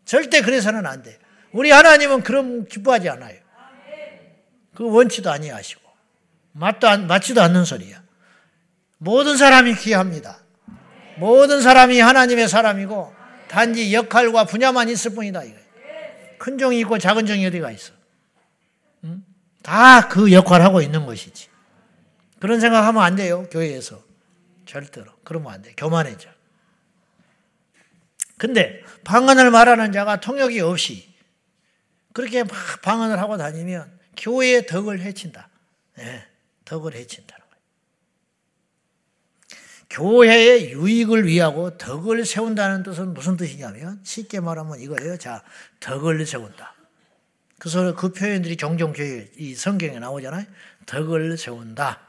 절대 그래서는 안 돼. 우리 하나님은 그럼 기뻐하지 않아요. 그 원치도 아니하시고 맞도 안, 맞지도 않는 소리야. 모든 사람이 귀합니다. 모든 사람이 하나님의 사람이고 단지 역할과 분야만 있을 뿐이다. 큰 종이 있고 작은 종이 어디가 있어? 응? 다그 역할을 하고 있는 것이지. 그런 생각하면 안 돼요. 교회에서. 절대로. 그러면 안 돼. 교만해져. 근데 방언을 말하는 자가 통역이 없이 그렇게 막 방언을 하고 다니면 교회의 덕을 해친다. 네, 덕을 거예요. 교회의 유익을 위하고 덕을 세운다는 뜻은 무슨 뜻이냐면 쉽게 말하면 이거예요. 자, 덕을 세운다. 그래서 그 표현들이 종종 이 성경에 나오잖아요. 덕을 세운다.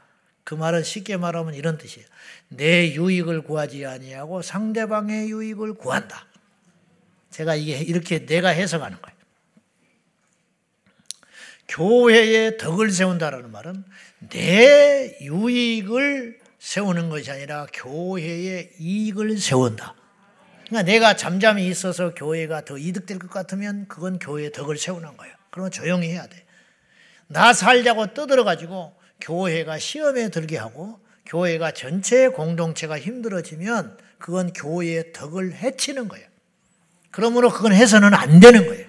그 말은 쉽게 말하면 이런 뜻이에요. 내 유익을 구하지 아니하고 상대방의 유익을 구한다. 제가 이게 이렇게 내가 해석하는 거예요. 교회의 덕을 세운다라는 말은 내 유익을 세우는 것이 아니라 교회의 이익을 세운다. 그러니까 내가 잠잠히 있어서 교회가 더 이득될 것 같으면 그건 교회의 덕을 세우는 거예요. 그러면 조용히 해야 돼. 나 살자고 떠들어가지고 교회가 시험에 들게 하고 교회가 전체 공동체가 힘들어지면 그건 교회의 덕을 해치는 거예요. 그러므로 그건 해서는 안 되는 거예요.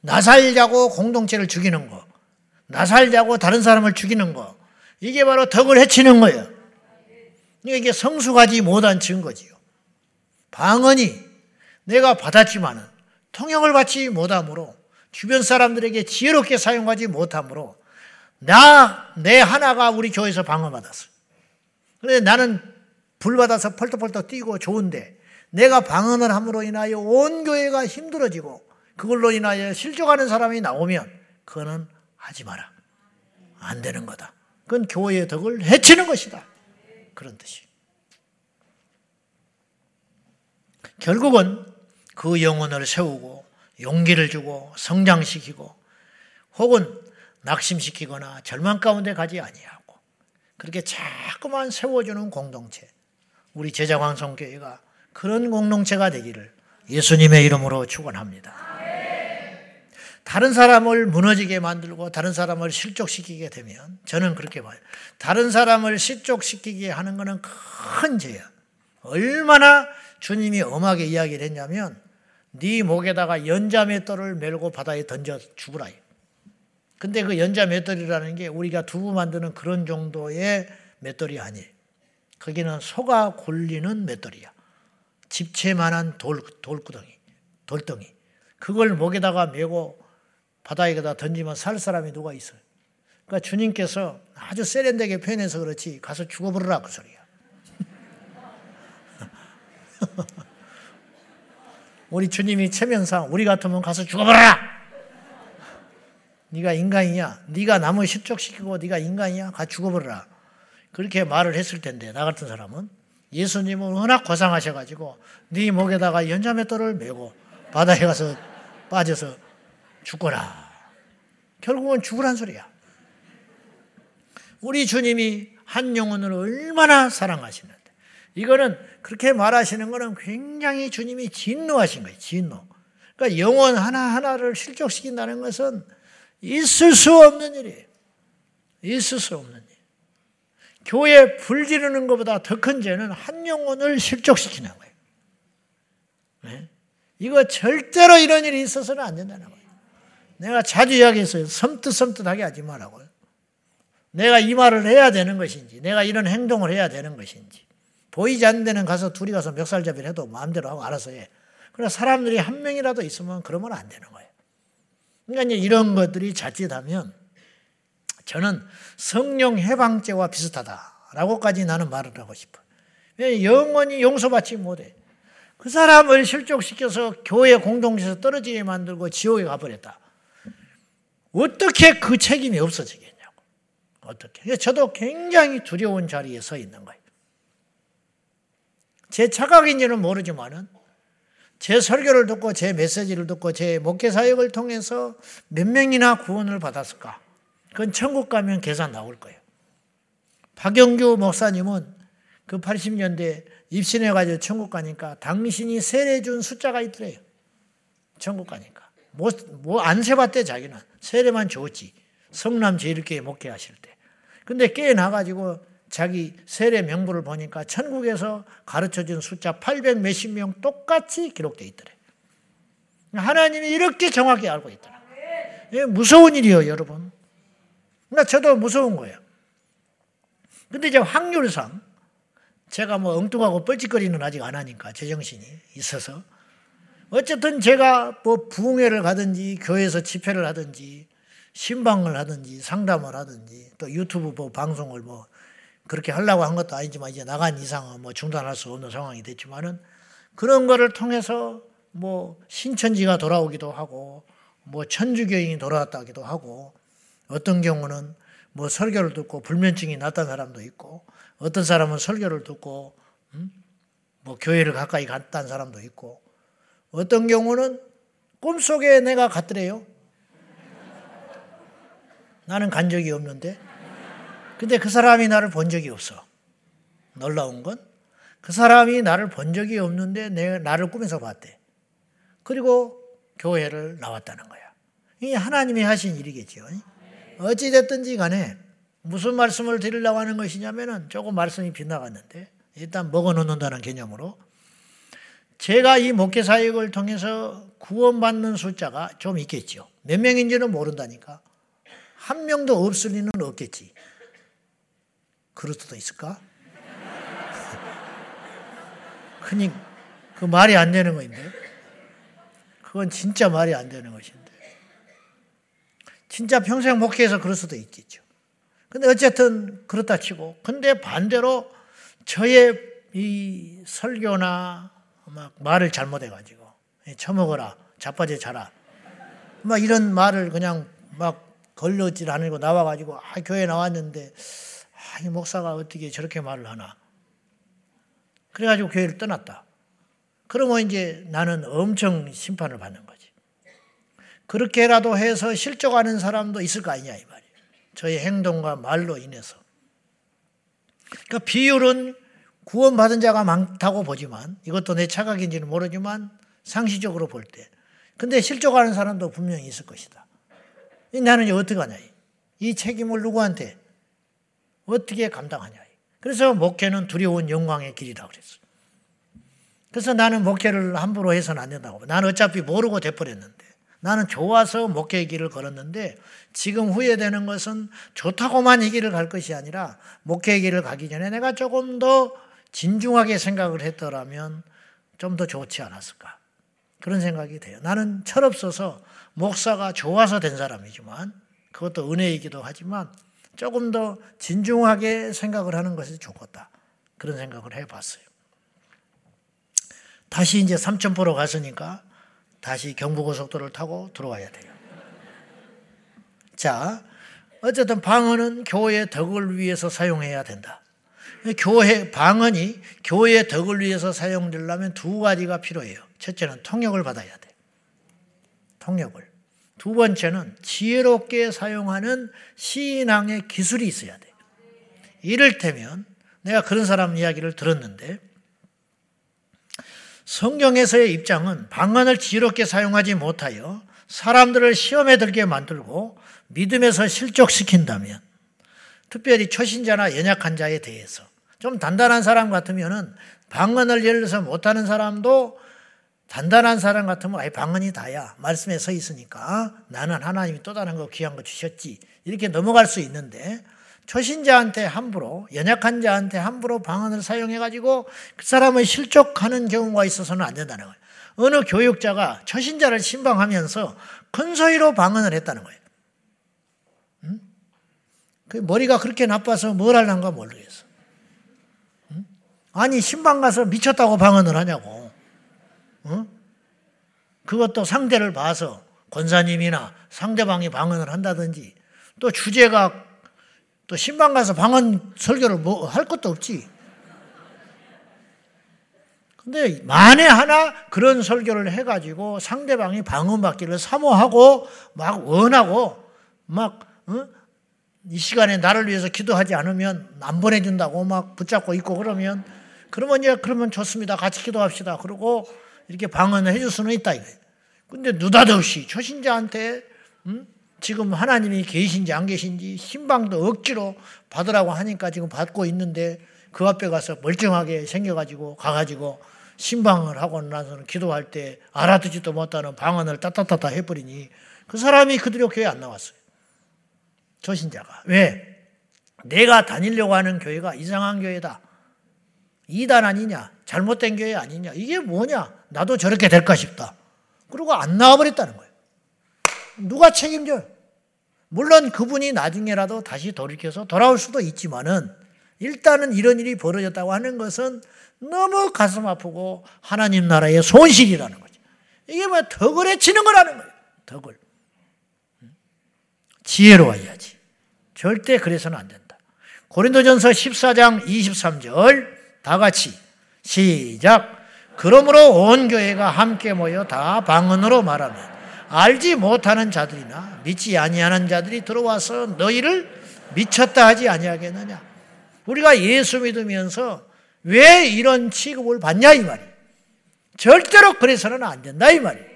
나 살자고 공동체를 죽이는 거. 나 살자고 다른 사람을 죽이는 거. 이게 바로 덕을 해치는 거예요. 이게 성숙하지 못한 증거지요. 방언이 내가 받았지만은 통역을 받지 못함으로 주변 사람들에게 지혜롭게 사용하지 못함으로 나, 내 하나가 우리 교회에서 방언 받았어. 그런데 나는 불 받아서 펄떡펄떡 뛰고 좋은데 내가 방언을 함으로 인하여 온 교회가 힘들어지고 그걸로 인하여 실족하는 사람이 나오면 그거는 하지 마라. 안 되는 거다. 그건 교회의 덕을 해치는 것이다. 그런 뜻이. 결국은 그 영혼을 세우고 용기를 주고 성장시키고 혹은 낙심시키거나 절망 가운데 가지 아니하고 그렇게 자꾸만 세워주는 공동체 우리 제자광성교회가 그런 공동체가 되기를 예수님의 이름으로 축원합니다. 다른 사람을 무너지게 만들고 다른 사람을 실족시키게 되면 저는 그렇게 봐요. 다른 사람을 실족시키게 하는 것은 큰 죄야. 얼마나 주님이 엄하게 이야기를 했냐면 네 목에다가 연자 맷돌을 메고 바다에 던져 죽으라. 근데 그 연자 맷돌이라는 게 우리가 두부 만드는 그런 정도의 맷돌이 아니에요. 거기는 소가 굴리는 맷돌이야. 집채만한 돌, 돌구덩이, 돌덩이. 그걸 목에다가 메고 바다에다 던지면 살 사람이 누가 있어요? 그러니까 주님께서 아주 세련되게 표현해서 그렇지 가서 죽어버려라 그 소리야. 우리 주님이 체면상 우리 같으면 가서 죽어버려라. 네가 인간이냐? 네가 남을 실족시키고 네가 인간이야? 가 죽어버려라. 그렇게 말을 했을 텐데 나 같은 사람은 예수님은 워낙 고상하셔가지고 네 목에다가 연자맷돌을 메고 바다에 가서 빠져서 죽거라. 결국은 죽으란 소리야. 우리 주님이 한 영혼을 얼마나 사랑하시는데 이거는 그렇게 말하시는 것은 굉장히 주님이 진노하신 거예요. 진노. 그러니까 영혼 하나하나를 실족시킨다는 것은 있을 수 없는 일이에요. 있을 수 없는 일. 교회 불 지르는 것보다 더 큰 죄는 한 영혼을 실족시키는 거예요. 네? 이거 절대로 이런 일이 있어서는 안 된다는 거예요. 내가 자주 이야기했어요. 섬뜩섬뜩하게 하지 말라고요. 내가 이 말을 해야 되는 것인지, 내가 이런 행동을 해야 되는 것인지, 보이지 않는 데는 가서 둘이 가서 멱살잡이를 해도 마음대로 하고 알아서 해. 그러나 사람들이 한 명이라도 있으면 그러면 안 되는 거예요. 그러니까 이제 이런 것들이 자칫하면 저는 성령 해방죄와 비슷하다라고까지 나는 말을 하고 싶어요. 영원히 용서받지 못해. 그 사람을 실족시켜서 교회 공동체에서 떨어지게 만들고 지옥에 가버렸다. 어떻게 그 책임이 없어지겠냐고. 어떻게. 저도 굉장히 두려운 자리에 서 있는 거예요. 제 착각인지는 모르지만은 제 설교를 듣고 제 메시지를 듣고 제 목회 사역을 통해서 몇 명이나 구원을 받았을까? 그건 천국 가면 계산 나올 거예요. 박영규 목사님은 그 80년대 입신해가지고 천국 가니까 당신이 세례 준 숫자가 있더래요. 천국 가니까. 뭐, 뭐안 세봤대, 자기는. 세례만 줬지. 성남 제일교회 목회하실 때. 근데 깨어나가지고 자기 세례 명부를 보니까 천국에서 가르쳐준 숫자 800 몇십 명 똑같이 기록되어 있더래. 하나님이 이렇게 정확히 알고 있더라. 예, 무서운 일이요, 여러분. 그러니까 저도 무서운 거예요. 근데 이제 확률상 제가 뭐 엉뚱하고 뻘짓거리는 아직 안 하니까 제정신이 있어서 어쨌든 제가 뭐 부흥회를 가든지 교회에서 집회를 하든지 신방을 하든지 상담을 하든지 또 유튜브 뭐 방송을 뭐 그렇게 하려고 한 것도 아니지만 이제 나간 이상은 뭐 중단할 수 없는 상황이 됐지만은 그런 거를 통해서 뭐 신천지가 돌아오기도 하고 뭐 천주교인이 돌아왔다기도 하고 어떤 경우는 뭐 설교를 듣고 불면증이 났던 사람도 있고 어떤 사람은 설교를 듣고 음? 뭐 교회를 가까이 갔다는 사람도 있고 어떤 경우는 꿈속에 내가 갔더래요. 나는 간 적이 없는데 근데 그 사람이 나를 본 적이 없어. 놀라운 건 그 사람이 나를 본 적이 없는데 내 나를 꿈에서 봤대. 그리고 교회를 나왔다는 거야. 이게 하나님이 하신 일이겠죠. 어찌 됐든지 간에 무슨 말씀을 드리려고 하는 것이냐면은 조금 말씀이 빗나갔는데 일단 먹어 놓는다는 개념으로 제가 이 목회 사역을 통해서 구원받는 숫자가 좀 있겠죠. 몇 명인지는 모른다니까. 한 명도 없을 리는 없겠지. 그럴 수도 있을까? 그니 그 말이 안 되는 거인데. 그건 진짜 말이 안 되는 것인데. 진짜 평생 목회해서 그럴 수도 있겠죠. 근데 어쨌든 그렇다 치고. 근데 반대로 저의 이 설교나 막 말을 잘못해가지고 처먹어라, 자빠져 자라. 막 이런 말을 그냥 막 걸렸질 않고 나와가지고 아, 교회 나왔는데 아, 이 목사가 어떻게 저렇게 말을 하나. 그래가지고 교회를 떠났다. 그러면 이제 나는 엄청 심판을 받는 거지. 그렇게라도 해서 실족하는 사람도 있을 거 아니냐, 이 말이에요. 저의 행동과 말로 인해서. 그러니까 비율은 구원받은 자가 많다고 보지만 이것도 내 착각인지는 모르지만 상시적으로 볼 때 근데 실족하는 사람도 분명히 있을 것이다. 나는 어떻게 하냐. 이 책임을 누구한테 어떻게 감당하냐. 그래서 목회는 두려운 영광의 길이라고 그랬어. 그래서 나는 목회를 함부로 해서는 안 된다고. 나는 어차피 모르고 돼버렸는데. 나는 좋아서 목회의 길을 걸었는데 지금 후회되는 것은 좋다고만 이 길을 갈 것이 아니라 목회의 길을 가기 전에 내가 조금 더 진중하게 생각을 했더라면 좀 더 좋지 않았을까. 그런 생각이 돼요. 나는 철없어서 목사가 좋아서 된 사람이지만 그것도 은혜이기도 하지만 조금 더 진중하게 생각을 하는 것이 좋겠다. 그런 생각을 해 봤어요. 다시 이제 삼천포로 갔으니까 다시 경부고속도로를 타고 들어와야 돼요. 자, 어쨌든 방언은 교회의 덕을 위해서 사용해야 된다. 교회, 방언이 교회의 덕을 위해서 사용되려면 두 가지가 필요해요. 첫째는 통역을 받아야 돼. 통역을. 두 번째는 지혜롭게 사용하는 신앙의 기술이 있어야 돼. 이를테면 내가 그런 사람 이야기를 들었는데 성경에서의 입장은 방언을 지혜롭게 사용하지 못하여 사람들을 시험에 들게 만들고 믿음에서 실족시킨다면 특별히 초신자나 연약한 자에 대해서 좀 단단한 사람 같으면은 방언을 예를 들어서 못하는 사람도 단단한 사람 같으면 아예 방언이 다야. 말씀에 서 있으니까 나는 하나님이 또 다른 거 귀한 거 주셨지. 이렇게 넘어갈 수 있는데 초신자한테 함부로 연약한 자한테 함부로 방언을 사용해 가지고 그 사람을 실족하는 경우가 있어서는 안 된다는 거예요. 어느 교육자가 초신자를 신방하면서 큰 소리로 방언을 했다는 거예요. 응? 그 머리가 그렇게 나빠서 뭘 할란가 모르겠어. 응? 아니 신방 가서 미쳤다고 방언을 하냐고. 응? 그것도 상대를 봐서 권사님이나 상대방이 방언을 한다든지 또 주제가 또 신방 가서 방언 설교를 뭐 할 것도 없지. 근데 만에 하나 그런 설교를 해가지고 상대방이 방언 받기를 사모하고 막 원하고 막, 어? 이 시간에 나를 위해서 기도하지 않으면 안 보내준다고 막 붙잡고 있고 그러면 그러면 이제 그러면 좋습니다. 같이 기도합시다. 그러고 이렇게 방언을 해줄 수는 있다 이거예요. 근데 느닷없이 초신자한테 음? 지금 하나님이 계신지 안 계신지 신방도 억지로 받으라고 하니까 지금 받고 있는데 그 앞에 가서 멀쩡하게 생겨가지고 가가지고 신방을 하고 나서는 기도할 때 알아듣지도 못하는 방언을 따따따따 해버리니 그 사람이 그대로 교회 안 나왔어요. 초신자가. 왜? 내가 다니려고 하는 교회가 이상한 교회다. 이단 아니냐? 잘못된 교회 아니냐? 이게 뭐냐? 나도 저렇게 될까 싶다. 그리고 안 나와버렸다는 거예요. 누가 책임져요? 물론 그분이 나중에라도 다시 돌이켜서 돌아올 수도 있지만은 일단은 이런 일이 벌어졌다고 하는 것은 너무 가슴 아프고 하나님 나라의 손실이라는 거죠. 이게 뭐 덕을 해치는 거라는 거예요. 덕을. 지혜로워야지. 절대 그래서는 안 된다. 고린도전서 14장 23절 다 같이 시작. 그러므로 온 교회가 함께 모여 다 방언으로 말하면 알지 못하는 자들이나 믿지 아니하는 자들이 들어와서 너희를 미쳤다 하지 아니하겠느냐. 우리가 예수 믿으면서 왜 이런 취급을 받냐 이 말이에요. 절대로 그래서는 안 된다 이 말이에요.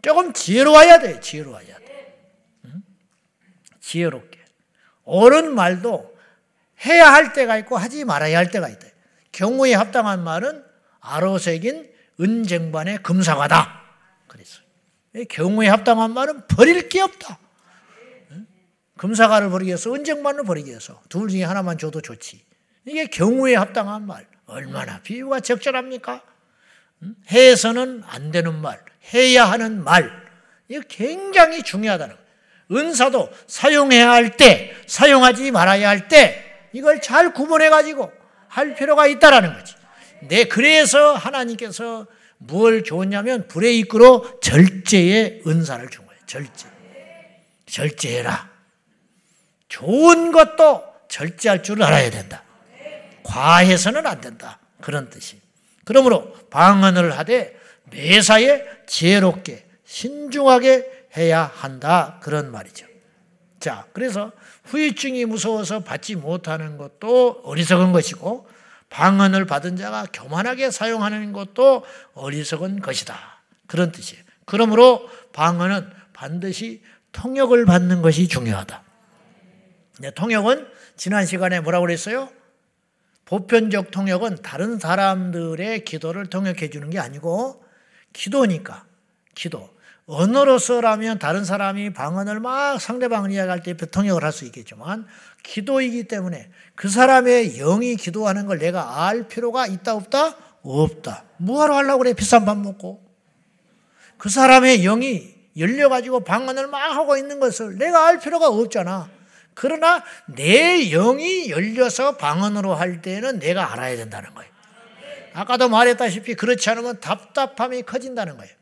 조금 지혜로워야 돼. 지혜로워야 돼. 응? 지혜롭게. 옳은 말도 해야 할 때가 있고 하지 말아야 할 때가 있다. 경우에 합당한 말은 아로색인 은쟁반의 금사과다. 경우에 합당한 말은 버릴 게 없다. 금사과를 버리기 위해서 은쟁반을 버리기 위해서 둘 중에 하나만 줘도 좋지. 이게 경우에 합당한 말. 얼마나 비유가 적절합니까? 해서는 안 되는 말, 해야 하는 말. 이거 굉장히 중요하다는 거예요. 은사도 사용해야 할 때, 사용하지 말아야 할 때, 이걸 잘 구분해 가지고 할 필요가 있다라는 거지. 네, 그래서 하나님께서 뭘 줬냐면 불에 이끌어 절제의 은사를 준 거예요. 절제. 절제해라. 좋은 것도 절제할 줄 알아야 된다. 과해서는 안 된다. 그런 뜻이. 그러므로 방언을 하되 매사에 지혜롭게 신중하게 해야 한다. 그런 말이죠. 자, 그래서 후유증이 무서워서 받지 못하는 것도 어리석은 것이고 방언을 받은 자가 교만하게 사용하는 것도 어리석은 것이다. 그런 뜻이에요. 그러므로 방언은 반드시 통역을 받는 것이 중요하다. 네, 통역은 지난 시간에 뭐라고 그랬어요? 보편적 통역은 다른 사람들의 기도를 통역해 주는 게 아니고 기도니까 기도. 언어로서라면 다른 사람이 방언을 막 상대방을 이야기할 때 통역을 할 수 있겠지만 기도이기 때문에 그 사람의 영이 기도하는 걸 내가 알 필요가 있다 없다? 없다. 뭐하러 하려고 그래 비싼 밥 먹고. 그 사람의 영이 열려가지고 방언을 막 하고 있는 것을 내가 알 필요가 없잖아. 그러나 내 영이 열려서 방언으로 할 때는 내가 알아야 된다는 거예요. 아까도 말했다시피 그렇지 않으면 답답함이 커진다는 거예요.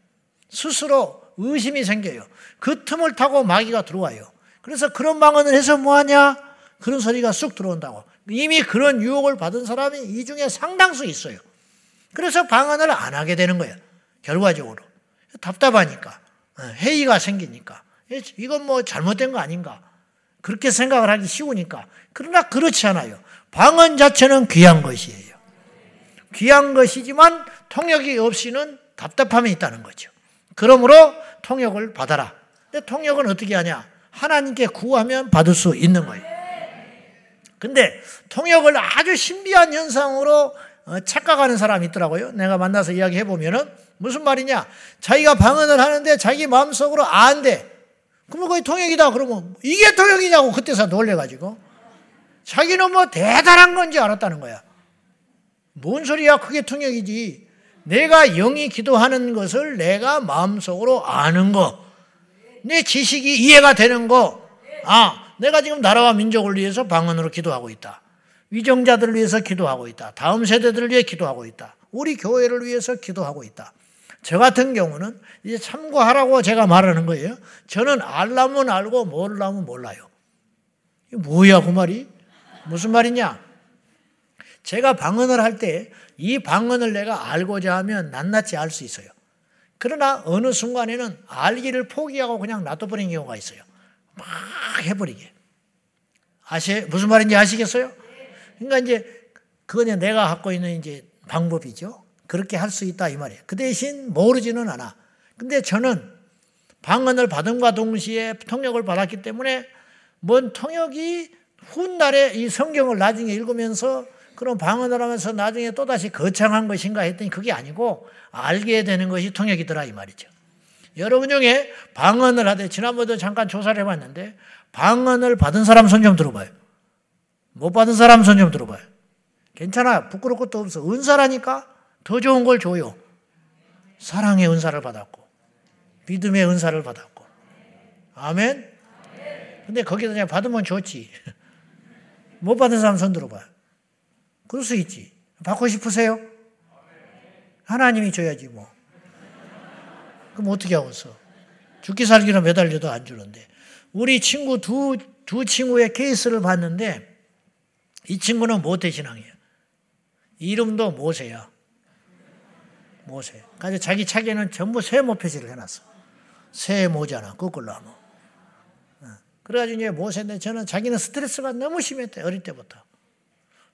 스스로 의심이 생겨요. 그 틈을 타고 마귀가 들어와요. 그래서 그런 방언을 해서 뭐하냐? 그런 소리가 쑥 들어온다고. 이미 그런 유혹을 받은 사람이 이 중에 상당수 있어요. 그래서 방언을 안 하게 되는 거예요. 결과적으로. 답답하니까. 어, 회의가 생기니까. 이건 뭐 잘못된 거 아닌가. 그렇게 생각을 하기 쉬우니까. 그러나 그렇지 않아요. 방언 자체는 귀한 것이에요. 귀한 것이지만 통역이 없이는 답답함이 있다는 거죠. 그러므로 통역을 받아라. 근데 통역은 어떻게 하냐? 하나님께 구하면 받을 수 있는 거예요. 근데 통역을 아주 신비한 현상으로 어, 착각하는 사람이 있더라고요. 내가 만나서 이야기해 보면은 무슨 말이냐? 자기가 방언을 하는데 자기 마음속으로 안 돼. 그러면 거의 통역이다. 그러면 이게 통역이냐고 그때서 놀래가지고 자기는 뭐 대단한 건지 알았다는 거야. 뭔 소리야? 그게 통역이지. 내가 영이 기도하는 것을 내가 마음속으로 아는 거. 내 지식이 이해가 되는 거. 아, 내가 지금 나라와 민족을 위해서 방언으로 기도하고 있다. 위정자들을 위해서 기도하고 있다. 다음 세대들을 위해 기도하고 있다. 우리 교회를 위해서 기도하고 있다. 저 같은 경우는 이제 참고하라고 제가 말하는 거예요. 저는 알라면 알고 몰라면 몰라요. 이 뭐야 그 말이? 무슨 말이냐? 제가 방언을 할 때 이 방언을 내가 알고자 하면 낱낱이 알 수 있어요. 그러나 어느 순간에는 알기를 포기하고 그냥 놔둬버린 경우가 있어요. 막 해버리게. 아시, 무슨 말인지 아시겠어요? 그러니까 이제 그건 내가 갖고 있는 이제 방법이죠. 그렇게 할 수 있다 이 말이에요. 그 대신 모르지는 않아. 근데 저는 방언을 받음과 동시에 통역을 받았기 때문에 뭔 통역이 훗날에 이 성경을 나중에 읽으면서 그런 방언을 하면서 나중에 또다시 거창한 것인가 했더니 그게 아니고 알게 되는 것이 통역이더라 이 말이죠. 여러분 중에 방언을 하되 지난번에도 잠깐 조사를 해봤는데 방언을 받은 사람 손 좀 들어봐요. 못 받은 사람 손 좀 들어봐요. 괜찮아. 부끄러울 것도 없어. 은사라니까 더 좋은 걸 줘요. 사랑의 은사를 받았고, 믿음의 은사를 받았고. 아멘? 근데 거기서 그냥 받으면 좋지. 못 받은 사람 손 들어봐요. 그럴 수 있지. 받고 싶으세요? 하나님이 줘야지 뭐. 그럼 어떻게 하고서? 죽기 살기로 매달려도 안 주는데. 우리 친구 두, 두 친구의 케이스를 봤는데 이 친구는 모태신앙이에요. 이름도 모세야. 모세. 그래서 자기 차기에는 전부 세모 표시를 해놨어. 새 모자나 거꾸로 하면. 어. 그래가지고 이제 모세인데 저는 자기는 스트레스가 너무 심했대 어릴 때부터.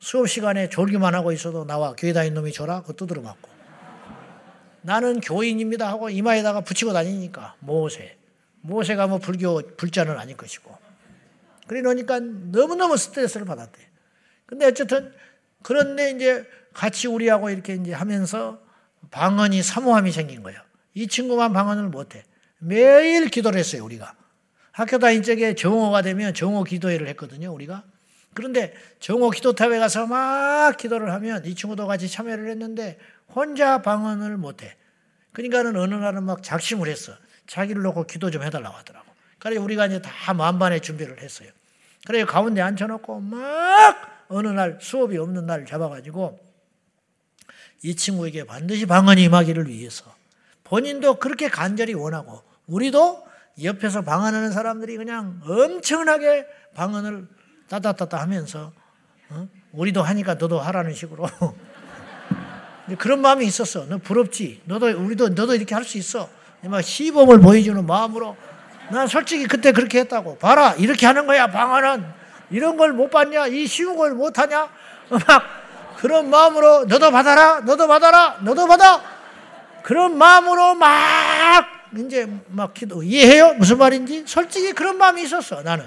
수업 시간에 졸기만 하고 있어도 나와 교회 다닌 놈이 줘라 그거 두드려 맞고. 나는 교인입니다 하고 이마에다가 붙이고 다니니까 모세. 모세가 뭐 불교 불자는 아닐 것이고. 그래 놓으니까 너무너무 스트레스를 받았대. 근데 어쨌든 그런데 이제 같이 우리하고 이렇게 이제 하면서 방언이 사모함이 생긴 거예요. 이 친구만 방언을 못해. 매일 기도를 했어요, 우리가. 학교 다닐 적에 정오가 되면 정오 기도회를 했거든요, 우리가. 그런데 정오 기도탑에 가서 막 기도를 하면 이 친구도 같이 참여를 했는데 혼자 방언을 못해. 그러니까는 어느 날은 막 작심을 했어. 자기를 놓고 기도 좀 해달라고 하더라고. 그래 우리가 이제 다 만반의 준비를 했어요. 그래 가운데 앉혀놓고 막 어느 날 수업이 없는 날 잡아가지고 이 친구에게 반드시 방언이 임하기를 위해서 본인도 그렇게 간절히 원하고 우리도 옆에서 방언하는 사람들이 그냥 엄청나게 방언을 따다따다 하면서 어? 우리도 하니까 너도 하라는 식으로 그런 마음이 있었어. 너 부럽지? 너도 우리도 너도 이렇게 할 수 있어. 막 시범을 보여주는 마음으로 난 솔직히 그때 그렇게 했다고. 봐라 이렇게 하는 거야 방언은 이런 걸 못 봤냐? 이 쉬운 걸 못 하냐? 막 그런 마음으로 너도 받아라, 너도 받아라, 너도 받아. 그런 마음으로 막 이제 막 기도 이해해요? 무슨 말인지? 솔직히 그런 마음이 있었어 나는.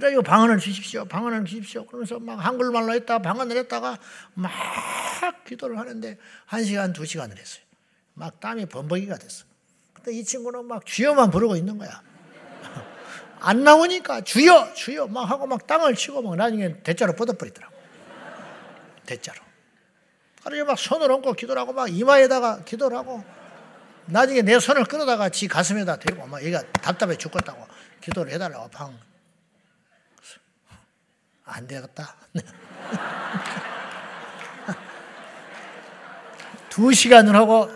그래가지고 방언을 주십시오, 방언을 주십시오. 그러면서 막 한글말로 했다, 방언을 했다가 막 기도를 하는데 한 시간, 두 시간을 했어요. 막 땀이 범벅이가 됐어. 근데 이 친구는 막 주여만 부르고 있는 거야. 안 나오니까 주여, 주여 막 하고 막 땅을 치고 막 나중에 대자로 뻗어버리더라고. 대자로. 그래서 막 손을 얹고 기도를 하고 막 이마에다가 기도를 하고 나중에 내 손을 끌어다가 지 가슴에다 대고 막 얘가 답답해 죽겠다고 기도를 해달라고 방. 안 되겠다. 두 시간을 하고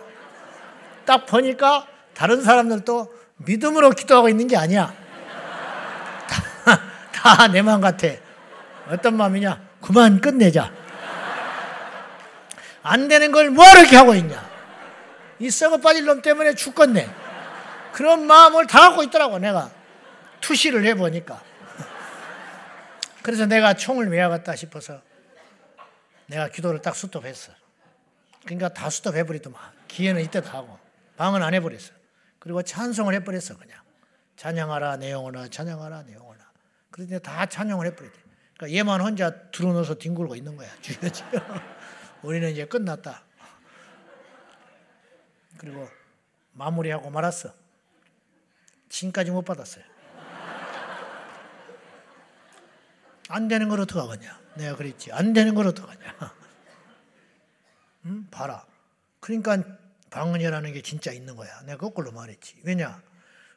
딱 보니까 다른 사람들도 믿음으로 기도하고 있는 게 아니야. 다 내 마음 같아. 어떤 마음이냐? 그만 끝내자. 안 되는 걸 뭐하러 이렇게 하고 있냐? 이 썩어 빠질 놈 때문에 죽겠네. 그런 마음을 다 갖고 있더라고, 내가. 투시를 해보니까. 그래서 내가 총을 매야겠다 싶어서 내가 기도를 딱 스톱했어. 그러니까 다 스톱해버리더만. 기회는 이때 다 하고. 방은 안 해버렸어. 그리고 찬송을 해버렸어, 그냥. 찬양하라, 내용하나, 찬양하라, 내용하나. 그런데 다 찬양을 해버렸대. 그러니까 얘만 혼자 들어놓아서 뒹굴고 있는 거야. 주여, 주여. 우리는 이제 끝났다. 그리고 마무리하고 말았어. 진까지 못 받았어요. 안 되는 걸 어떡하겠냐. 내가 그랬지. 안 되는 걸 어떡하냐. 응? 봐라. 그러니까 방언이라는 게 진짜 있는 거야. 내가 거꾸로 말했지. 왜냐?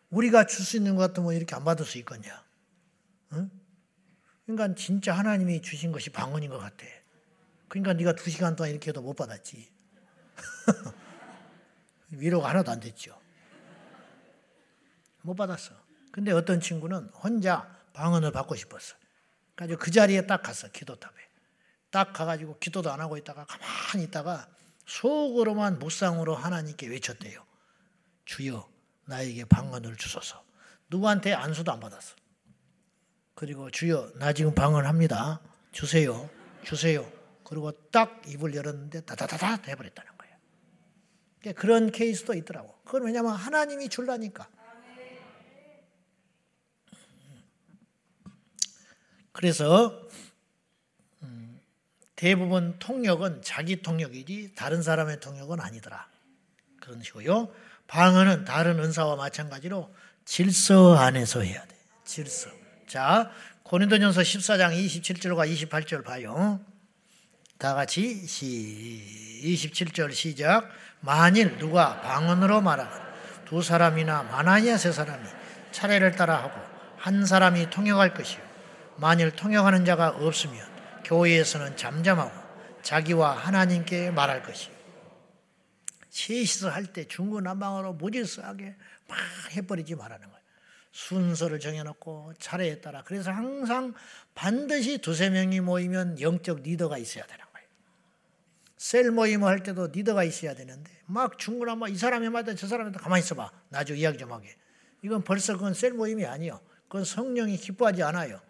우리가 줄 수 있는 것 같으면 이렇게 안 받을 수 있겠냐. 응? 그러니까 진짜 하나님이 주신 것이 방언인 것 같아. 그러니까 네가 두 시간 동안 이렇게 해도 못 받았지. 위로가 하나도 안 됐죠. 못 받았어. 근데 어떤 친구는 혼자 방언을 받고 싶었어. 그래서 그 자리에 딱 갔어. 기도탑에. 딱 가가지고 기도도 안 하고 있다가 가만히 있다가 속으로만 묵상으로 하나님께 외쳤대요. 주여 나에게 방언을 주소서. 누구한테 안수도 안 받았어. 그리고 주여 나 지금 방언합니다. 주세요. 주세요. 그리고 딱 입을 열었는데 다다다다 해버렸다는 거예요. 그러니까 그런 케이스도 있더라고. 그건 왜냐하면 하나님이 줄라니까. 그래서 음, 대부분 통역은 자기 통역이지 다른 사람의 통역은 아니더라. 그런 식이고요. 방언은 다른 은사와 마찬가지로 질서 안에서 해야 돼. 질서. 자, 고린도전서 14장 27절과 28절 봐요. 다 같이 시 27절 시작. 만일 누가 방언으로 말하는 두 사람이나 많아야 세 사람이 차례를 따라 하고 한 사람이 통역할 것이요. 만일 통역하는 자가 없으면 교회에서는 잠잠하고 자기와 하나님께 말할 것이. 셋이서 할 때 중구난방으로 무질서하게 막 해버리지 말라는 거예요. 순서를 정해놓고 차례에 따라. 그래서 항상 반드시 두세 명이 모이면 영적 리더가 있어야 되는 거예요. 셀 모임을 할 때도 리더가 있어야 되는데 막 중구난방 이 사람이 맞다 저 사람이 맞다 가만히 있어봐. 나중에 이야기 좀 하게. 이건 벌써 그건 셀 모임이 아니요. 그건 성령이 기뻐하지 않아요.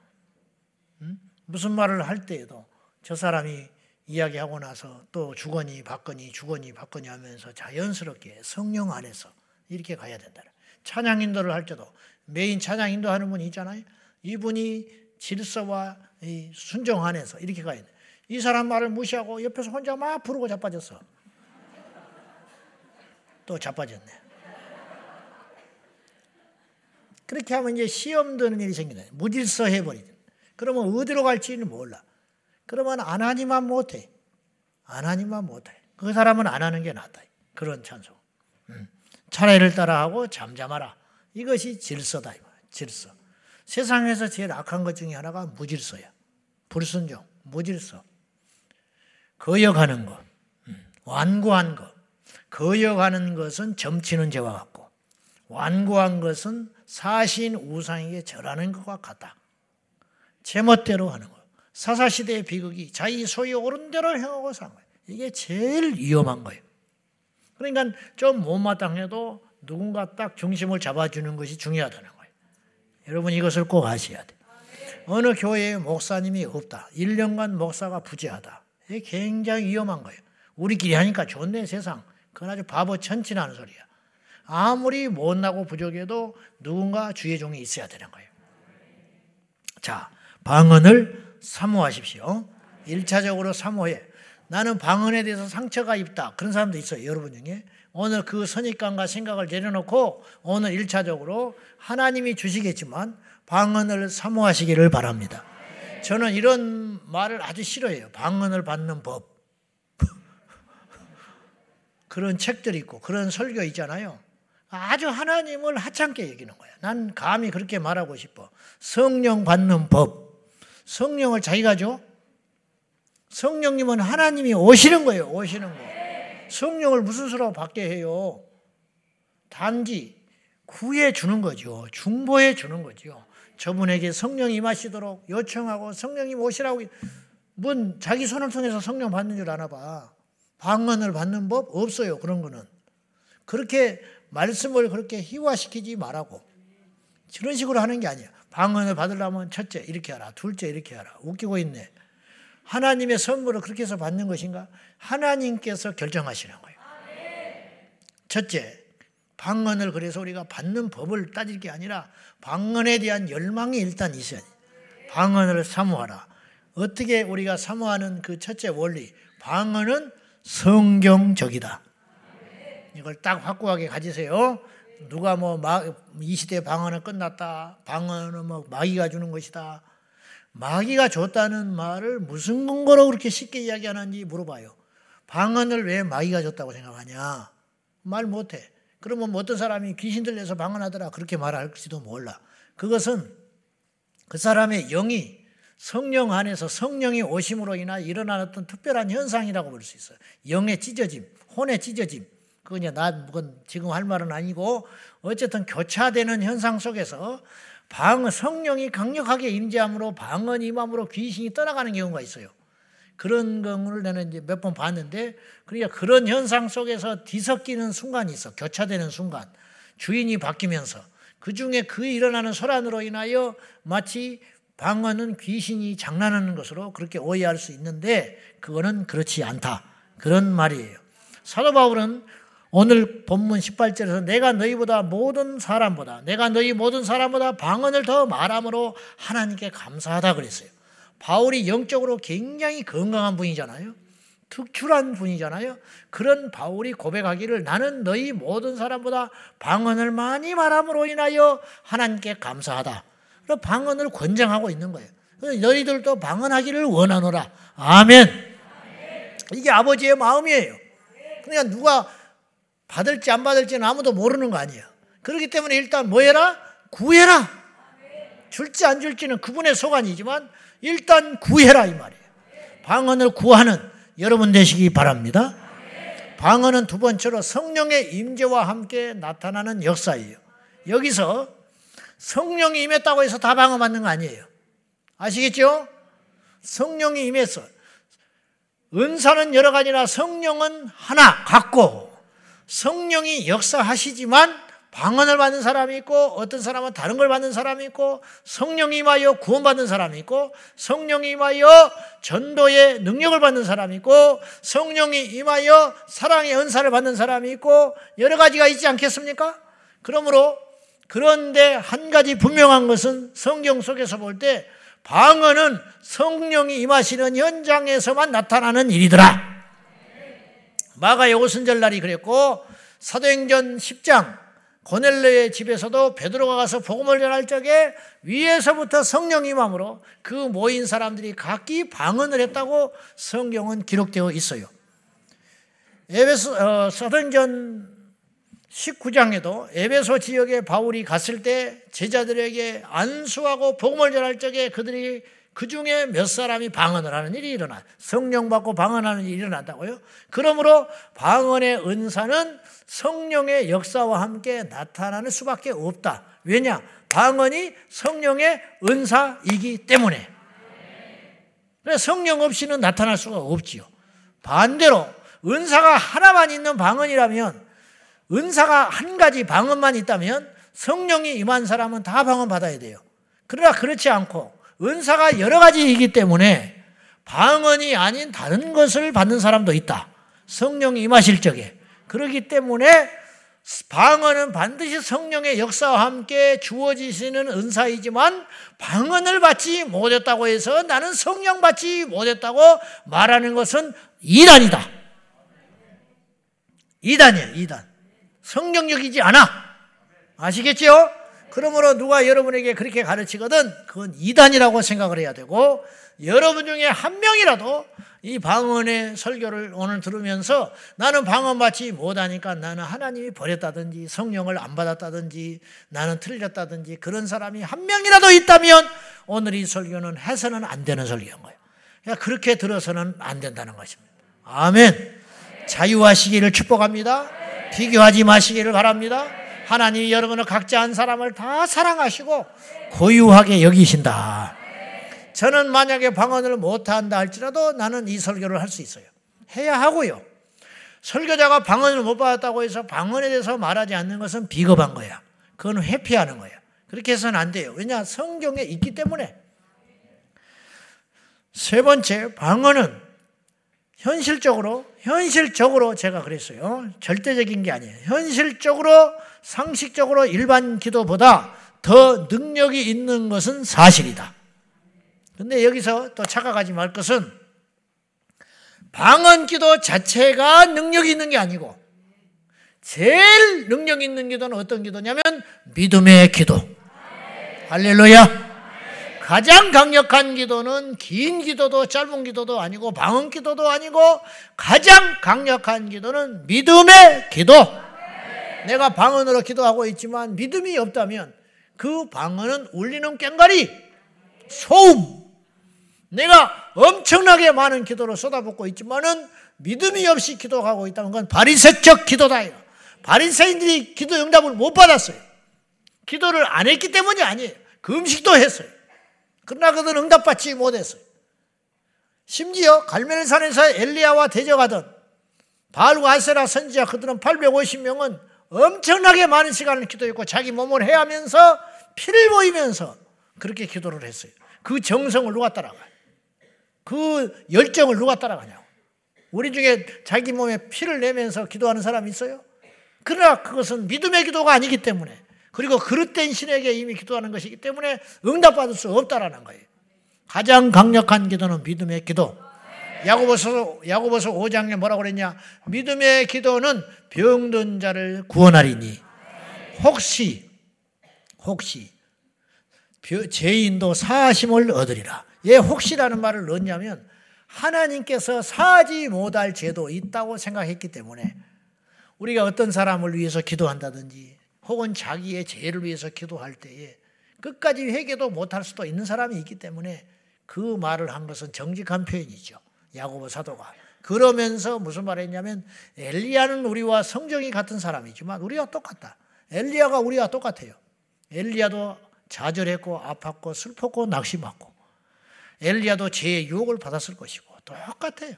무슨 말을 할 때에도 저 사람이 이야기하고 나서 또 주거니 받거니 주거니 받거니 하면서 자연스럽게 성령 안에서 이렇게 가야 된다. 찬양 인도를 할 때도 메인 찬양 인도하는 분이 있잖아요. 이분이 질서와 순종 안에서 이렇게 가야 돼. 이 사람 말을 무시하고 옆에서 혼자 막 부르고 자빠졌어. 또 자빠졌네. 그렇게 하면 이제 시험 드는 일이 생기네. 무질서 해버리죠. 그러면 어디로 갈지는 몰라. 그러면 안 하니만 못해. 안 하니만 못해. 그 사람은 안 하는 게 낫다. 그런 찬송. 음. 차례를 따라하고 잠잠하라. 이것이 질서다. 질서. 세상에서 제일 악한 것 중에 하나가 무질서야. 불순종, 무질서. 거역하는 것, 음. 완고한 것. 거역하는 것은 점치는 죄와 같고, 완고한 것은 사신 우상에게 절하는 것과 같다. 제멋대로 하는 거예요. 사사시대의 비극이 자기 소위 옳은 대로 행하고 산 거예요. 이게 제일 위험한 거예요. 그러니까 좀 못마땅해도 누군가 딱 중심을 잡아주는 것이 중요하다는 거예요. 여러분 이것을 꼭 아셔야 돼요. 어느 교회에 목사님이 없다. 1년간 목사가 부재하다. 이게 굉장히 위험한 거예요. 우리끼리 하니까 좋네 세상. 그건 아주 바보 천치나는 소리야. 아무리 못나고 부족해도 누군가 주의 종이 있어야 되는 거예요. 자, 방언을 사모하십시오. 1차적으로 사모해. 나는 방언에 대해서 상처가 있다. 그런 사람도 있어요. 여러분 중에. 오늘 그 선입관과 생각을 내려놓고 오늘 1차적으로 하나님이 주시겠지만 방언을 사모하시기를 바랍니다. 저는 이런 말을 아주 싫어해요. 방언을 받는 법. 그런 책들이 있고 그런 설교 있잖아요. 아주 하나님을 하찮게 여기는 거야. 난 감히 그렇게 말하고 싶어. 성령 받는 법. 성령을 자기가 줘? 성령님은 하나님이 오시는 거예요. 오시는 거. 성령을 무슨 수로 받게 해요? 단지 구해 주는 거죠. 중보해 주는 거죠. 저분에게 성령이 임하시도록 요청하고 성령님 오시라고 뭔 자기 손을 통해서 성령 받는 줄 아나 봐. 방언을 받는 법 없어요. 그런 거는. 그렇게 말씀을 그렇게 희화시키지 말라고. 그런 식으로 하는 게 아니야. 방언을 받으려면 첫째 이렇게 하라. 둘째 이렇게 하라. 웃기고 있네. 하나님의 선물을 그렇게 해서 받는 것인가? 하나님께서 결정하시는 거예요. 첫째, 방언을 그래서 우리가 받는 법을 따질 게 아니라 방언에 대한 열망이 일단 있어야 돼. 방언을 사모하라. 어떻게 우리가 사모하는 그 첫째 원리, 방언은 성경적이다. 이걸 딱 확고하게 가지세요. 누가 뭐 이 시대 방언은 끝났다. 방언은 뭐 마귀가 주는 것이다. 마귀가 줬다는 말을 무슨 근거로 그렇게 쉽게 이야기하는지 물어봐요. 방언을 왜 마귀가 줬다고 생각하냐? 말 못해. 그러면 뭐 어떤 사람이 귀신 들려서 방언하더라 그렇게 말할지도 몰라. 그것은 그 사람의 영이 성령 안에서 성령이 오심으로 인하 일어난 어떤 특별한 현상이라고 볼 수 있어요. 영의 찢어짐, 혼의 찢어짐. 그건 이제 나 지금 할 말은 아니고 어쨌든 교차되는 현상 속에서 방 성령이 강력하게 임재함으로 방언 임함으로 귀신이 떠나가는 경우가 있어요. 그런 경우를 내는 이제 몇 번 봤는데 그러니까 그런 현상 속에서 뒤섞이는 순간이 있어. 교차되는 순간. 주인이 바뀌면서 그 중에 그 일어나는 소란으로 인하여 마치 방언은 귀신이 장난하는 것으로 그렇게 오해할 수 있는데 그거는 그렇지 않다. 그런 말이에요. 사도 바울은 오늘 본문 18절에서 내가 너희보다 모든 사람보다 내가 너희 모든 사람보다 방언을 더 말함으로 하나님께 감사하다 그랬어요. 바울이 영적으로 굉장히 건강한 분이잖아요. 특출한 분이잖아요. 그런 바울이 고백하기를 나는 너희 모든 사람보다 방언을 많이 말함으로 인하여 하나님께 감사하다. 방언을 권장하고 있는 거예요. 너희들도 방언하기를 원하노라. 아멘. 이게 아버지의 마음이에요. 그러니까 누가 받을지 안 받을지는 아무도 모르는 거 아니에요. 그렇기 때문에 일단 뭐 해라? 구해라. 줄지 안 줄지는 그분의 소관이지만 일단 구해라 이 말이에요. 방언을 구하는 여러분 되시기 바랍니다. 방언은 두 번째로 성령의 임재와 함께 나타나는 역사예요. 여기서 성령이 임했다고 해서 다 방언 받는 거 아니에요. 아시겠죠? 성령이 임해서 은사는 여러 가지나 성령은 하나 갖고 성령이 역사하시지만 방언을 받는 사람이 있고 어떤 사람은 다른 걸 받는 사람이 있고 성령이 임하여 구원받는 사람이 있고 성령이 임하여 전도의 능력을 받는 사람이 있고 성령이 임하여 사랑의 은사를 받는 사람이 있고 여러 가지가 있지 않겠습니까? 그러므로 그런데 한 가지 분명한 것은 성경 속에서 볼 때 방언은 성령이 임하시는 현장에서만 나타나는 일이더라. 마가 요고순절날이 그랬고 사도행전 10장 고넬레의 집에서도 베드로가 가서 복음을 전할 적에 위에서부터 성령이 임함으로 그 모인 사람들이 각기 방언을 했다고 성경은 기록되어 있어요. 에베소 어, 사도행전 19장에도 에베소 지역에 바울이 갔을 때 제자들에게 안수하고 복음을 전할 적에 그들이 그 중에 몇 사람이 방언을 하는 일이 일어나 성령 받고 방언하는 일이 일어난다고요. 그러므로 방언의 은사는 성령의 역사와 함께 나타나는 수밖에 없다. 왜냐? 방언이 성령의 은사이기 때문에. 성령 없이는 나타날 수가 없지요. 반대로 은사가 하나만 있는 방언이라면 은사가 한 가지 방언만 있다면 성령이 임한 사람은 다 방언 받아야 돼요. 그러나 그렇지 않고 은사가 여러 가지이기 때문에 방언이 아닌 다른 것을 받는 사람도 있다. 성령이 임하실 적에. 그렇기 때문에 방언은 반드시 성령의 역사와 함께 주어지시는 은사이지만 방언을 받지 못했다고 해서 나는 성령 받지 못했다고 말하는 것은 이단이다. 이단이에요, 이단. 성경적이지 않아. 아시겠죠? 그러므로 누가 여러분에게 그렇게 가르치거든 그건 이단이라고 생각을 해야 되고 여러분 중에 한 명이라도 이 방언의 설교를 오늘 들으면서 나는 방언 받지 못하니까 나는 하나님이 버렸다든지 성령을 안 받았다든지 나는 틀렸다든지 그런 사람이 한 명이라도 있다면 오늘 이 설교는 해서는 안 되는 설교인 거예요. 그러니까 그렇게 들어서는 안 된다는 것입니다. 아멘. 자유하시기를 축복합니다. 비교하지 마시기를 바랍니다. 하나님이 여러분을 각자 한 사람을 다 사랑하시고 고유하게 여기신다. 저는 만약에 방언을 못한다 할지라도 나는 이 설교를 할 수 있어요. 해야 하고요. 설교자가 방언을 못 받았다고 해서 방언에 대해서 말하지 않는 것은 비겁한 거야. 그건 회피하는 거야. 그렇게 해서는 안 돼요. 왜냐? 성경에 있기 때문에. 세 번째, 방언은 현실적으로, 현실적으로 제가 그랬어요. 절대적인 게 아니에요. 현실적으로, 상식적으로 일반 기도보다 더 능력이 있는 것은 사실이다. 근데 여기서 또 착각하지 말 것은 방언 기도 자체가 능력이 있는 게 아니고 제일 능력 있는 기도는 어떤 기도냐면 믿음의 기도. 할렐루야. 가장 강력한 기도는 긴 기도도 짧은 기도도 아니고 방언 기도도 아니고 가장 강력한 기도는 믿음의 기도. 내가 방언으로 기도하고 있지만 믿음이 없다면 그 방언은 울리는 꽹가리, 소음, 내가 엄청나게 많은 기도를 쏟아붓고 있지만은 믿음이 없이 기도하고 있다는 건 바리새적 기도다. 바리새인들이 기도 응답을 못 받았어요. 기도를 안 했기 때문이 아니에요. 금식도 했어요. 그러나 그들은 응답받지 못했어요. 심지어 갈멜산에서 엘리야와 대적하던 바알과 아세라 선지자 그들은 850명은 엄청나게 많은 시간을 기도했고 자기 몸을 해하면서 피를 보이면서 그렇게 기도를 했어요. 그 정성을 누가 따라가요? 그 열정을 누가 따라가냐고. 우리 중에 자기 몸에 피를 내면서 기도하는 사람이 있어요? 그러나 그것은 믿음의 기도가 아니기 때문에 그리고 그릇된 신에게 이미 기도하는 것이기 때문에 응답받을 수 없다라는 거예요. 가장 강력한 기도는 믿음의 기도. 야고보서 야고보서 5장에 뭐라고 그랬냐? 믿음의 기도는 병든 자를 구원하리니 혹시 혹시 죄인도 사심을 얻으리라. 예, 혹시라는 말을 넣었냐면 하나님께서 사지 못할 죄도 있다고 생각했기 때문에 우리가 어떤 사람을 위해서 기도한다든지 혹은 자기의 죄를 위해서 기도할 때에 끝까지 회개도 못할 수도 있는 사람이 있기 때문에 그 말을 한 것은 정직한 표현이죠. 야고보 사도가. 그러면서 무슨 말을 했냐면 엘리야는 우리와 성정이 같은 사람이지만 우리와 똑같다. 엘리야가 우리와 똑같아요. 엘리야도 좌절했고 아팠고 슬펐고 낙심받고 엘리야도 죄의 유혹을 받았을 것이고 똑같아요.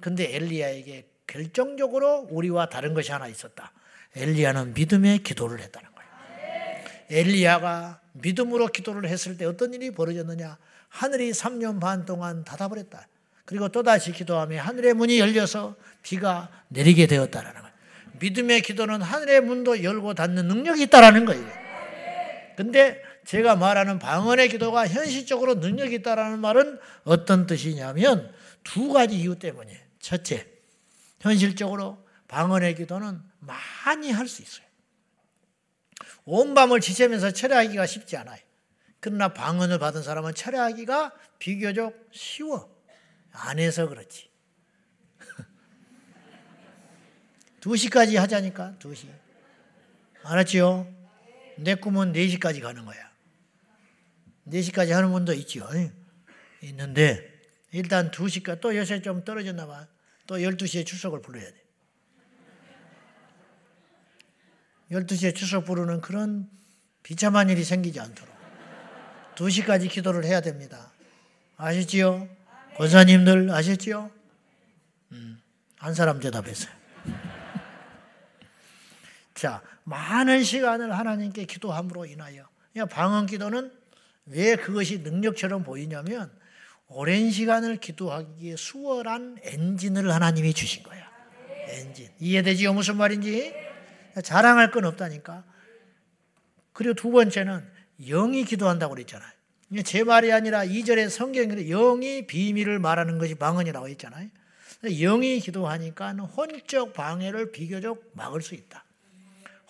근데 엘리야에게 결정적으로 우리와 다른 것이 하나 있었다. 엘리야는 믿음의 기도를 했다는 거예요. 엘리야가 믿음으로 기도를 했을 때 어떤 일이 벌어졌느냐? 하늘이 3년 반 동안 닫아버렸다. 그리고 또다시 기도하며 하늘의 문이 열려서 비가 내리게 되었다는 거예요. 믿음의 기도는 하늘의 문도 열고 닫는 능력이 있다는 거예요. 근데 제가 말하는 방언의 기도가 현실적으로 능력이 있다는 말은 어떤 뜻이냐면 두 가지 이유 때문이에요. 첫째, 현실적으로 방언의 기도는 많이 할 수 있어요. 온 밤을 지새면서 철회하기가 쉽지 않아요. 그러나 방언을 받은 사람은 철회하기가 비교적 쉬워. 안 해서 그렇지. 2시까지 하자니까, 2시. 알았지요? 내 꿈은 4시까지 가는 거야. 4시까지 하는 분도 있죠. 있는데 일단 2시까지 또 요새 좀 떨어졌나 봐. 또 12시에 출석을 불러야 돼. 12시에 출석 부르는 그런 비참한 일이 생기지 않도록 2시까지 기도를 해야 됩니다. 아셨지요? 권사님들 아셨지요? 음, 한 사람 대답했어요. 자, 많은 시간을 하나님께 기도함으로 인하여 방언 기도는 왜 그것이 능력처럼 보이냐면 오랜 시간을 기도하기에 수월한 엔진을 하나님이 주신 거야. 엔진. 이해되지요? 무슨 말인지? 자랑할 건 없다니까. 그리고 두 번째는 영이 기도한다고 그랬잖아요. 제 말이 아니라 2절의 성경에 영이 비밀을 말하는 것이 방언이라고 했잖아요. 영이 기도하니까 혼적 방해를 비교적 막을 수 있다.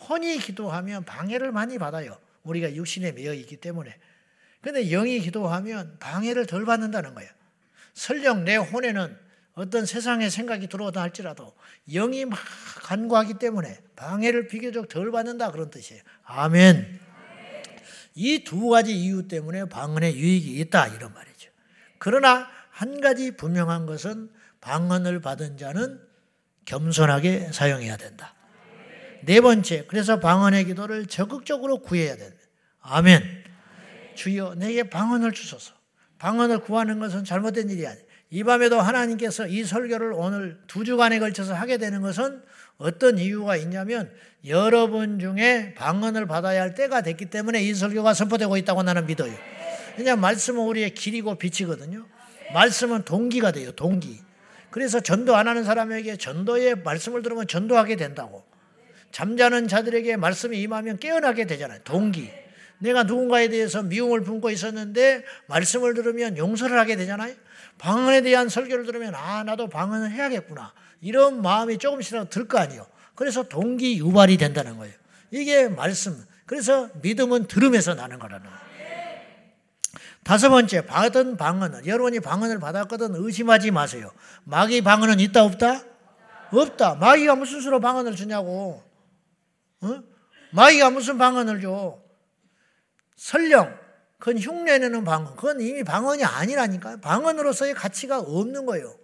혼이 기도하면 방해를 많이 받아요. 우리가 육신에 매여 있기 때문에. 근데 영이 기도하면 방해를 덜 받는다는 거예요. 설령 내 혼에는 어떤 세상의 생각이 들어오다 할지라도 영이 막 간구하기 때문에 방해를 비교적 덜 받는다 그런 뜻이에요. 아멘. 이 두 가지 이유 때문에 방언에 유익이 있다 이런 말이죠. 그러나 한 가지 분명한 것은 방언을 받은 자는 겸손하게 사용해야 된다. 네 번째, 그래서 방언의 기도를 적극적으로 구해야 된다. 아멘. 주여, 내게 방언을 주소서. 방언을 구하는 것은 잘못된 일이 아니에요. 이 밤에도 하나님께서 이 설교를 오늘 두 주간에 걸쳐서 하게 되는 것은 어떤 이유가 있냐면 여러분 중에 방언을 받아야 할 때가 됐기 때문에 이 설교가 선포되고 있다고 나는 믿어요. 그냥 말씀은 우리의 길이고 빛이거든요. 말씀은 동기가 돼요. 동기. 그래서 전도 안 하는 사람에게 전도의 말씀을 들으면 전도하게 된다고. 잠자는 자들에게 말씀이 임하면 깨어나게 되잖아요. 동기. 내가 누군가에 대해서 미움을 품고 있었는데 말씀을 들으면 용서를 하게 되잖아요. 방언에 대한 설교를 들으면 아 나도 방언을 해야겠구나. 이런 마음이 조금씩이라도 들 거 아니에요. 그래서 동기 유발이 된다는 거예요. 이게 말씀. 그래서 믿음은 들음에서 나는 거라는 거예요. 다섯 번째, 받은 방언은 여러분이 방언을 받았거든 의심하지 마세요. 마귀 방언은 있다 없다? 없다. 마귀가 무슨 수로 방언을 주냐고. 어? 마귀가 무슨 방언을 줘? 설령 그건 흉내내는 방언. 그건 이미 방언이 아니라니까. 방언으로서의 가치가 없는 거예요.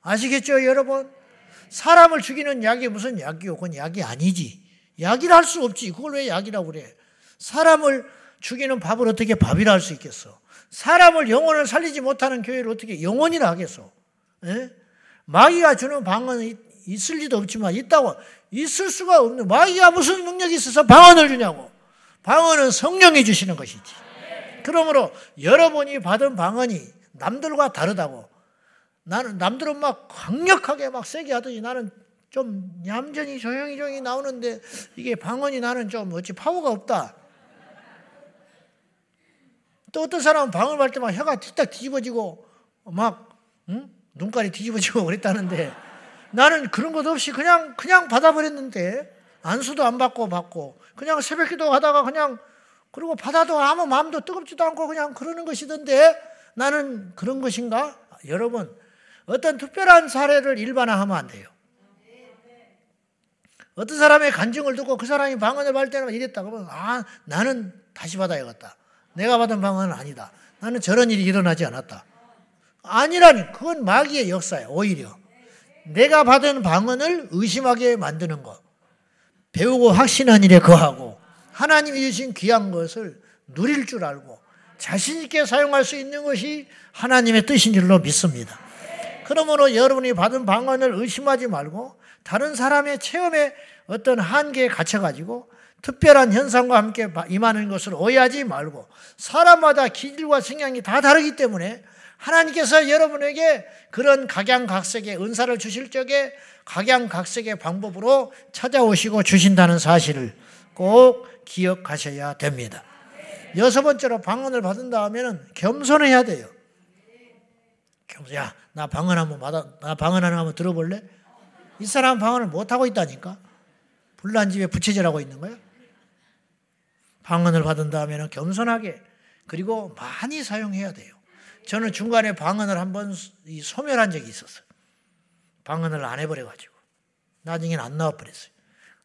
아시겠죠, 여러분? 사람을 죽이는 약이 무슨 약이요? 그건 약이 아니지. 약이라 할 수 없지. 그걸 왜 약이라고 그래? 사람을 죽이는 밥을 어떻게 밥이라 할 수 있겠어? 사람을 영혼을 살리지 못하는 교회를 어떻게 영혼이라 하겠어? 에? 예? 마귀가 주는 방언이 있을 리도 없지만 있다고 있을 수가 없는 마귀가 무슨 능력이 있어서 방언을 주냐고. 방언은 성령이 주시는 것이지. 그러므로 여러분이 받은 방언이 남들과 다르다고. 나는 남들은 막 강력하게 막 세게 하더니 나는 좀 얌전히 조용히 조용히 나오는데 이게 방언이 나는 좀 어찌 파워가 없다. 또 어떤 사람은 방언을 할때 막 혀가 틱딱 뒤집어지고 막 응? 눈깔이 뒤집어지고 그랬다는데 나는 그런 것 없이 그냥 그냥 받아버렸는데 안수도 안 받고 받고 그냥 새벽기도 하다가 그냥 그리고 받아도 아무 마음도 뜨겁지도 않고 그냥 그러는 것이던데 나는 그런 것인가? 여러분 어떤 특별한 사례를 일반화하면 안 돼요. 어떤 사람의 간증을 듣고 그 사람이 방언을 받을 때는 이랬다 그러면 아 나는 다시 받아야겠다. 내가 받은 방언은 아니다. 나는 저런 일이 일어나지 않았다. 아니라니 그건 마귀의 역사야 오히려. 내가 받은 방언을 의심하게 만드는 것. 배우고 확신한 일에 거하고 하나님이 주신 귀한 것을 누릴 줄 알고 자신 있게 사용할 수 있는 것이 하나님의 뜻인 줄로 믿습니다. 그러므로 여러분이 받은 방언을 의심하지 말고 다른 사람의 체험에 어떤 한계에 갇혀가지고 특별한 현상과 함께 임하는 것을 오해하지 말고 사람마다 기질과 성향이 다 다르기 때문에 하나님께서 여러분에게 그런 각양각색의 은사를 주실 적에 각양각색의 방법으로 찾아오시고 주신다는 사실을 꼭 기억하셔야 됩니다. 여섯 번째로 방언을 받은 다음에는 겸손해야 돼요. 겸손, 야, 나 방언 한번 받아, 나 방언 하나 한번 들어볼래? 이 사람 방언을 못하고 있다니까? 불난 집에 부채질하고 있는 거야? 방언을 받은 다음에는 겸손하게, 그리고 많이 사용해야 돼요. 저는 중간에 방언을 한번 소멸한 적이 있었어요. 방언을 안 해버려가지고. 나중에는 안 나와버렸어요.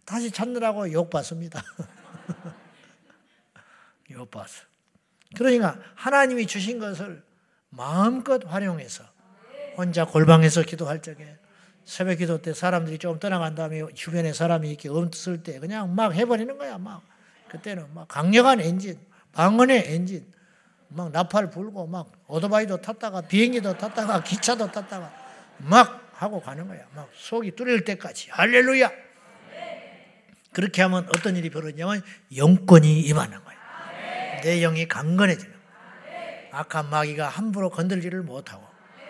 다시 찾느라고 욕받습니다. 욕받어. 그러니까 하나님이 주신 것을 마음껏 활용해서 혼자 골방에서 기도할 적에 새벽 기도 때 사람들이 좀 떠나간 다음에 주변에 사람이 이렇게 없을 때 그냥 막 해버리는 거야. 막 그때는 막 강력한 엔진, 방언의 엔진, 막 나팔 불고 막 오토바이도 탔다가 비행기도 탔다가 기차도 tas다가 막 하고 가는 거야. 막 속이 뚫릴 때까지 할렐루야. 그렇게 하면 어떤 일이 벌어지냐면 영권이 임하는 거야. 내 영이 강건해지는 거야. 악한 마귀가 함부로 건들지를 못하고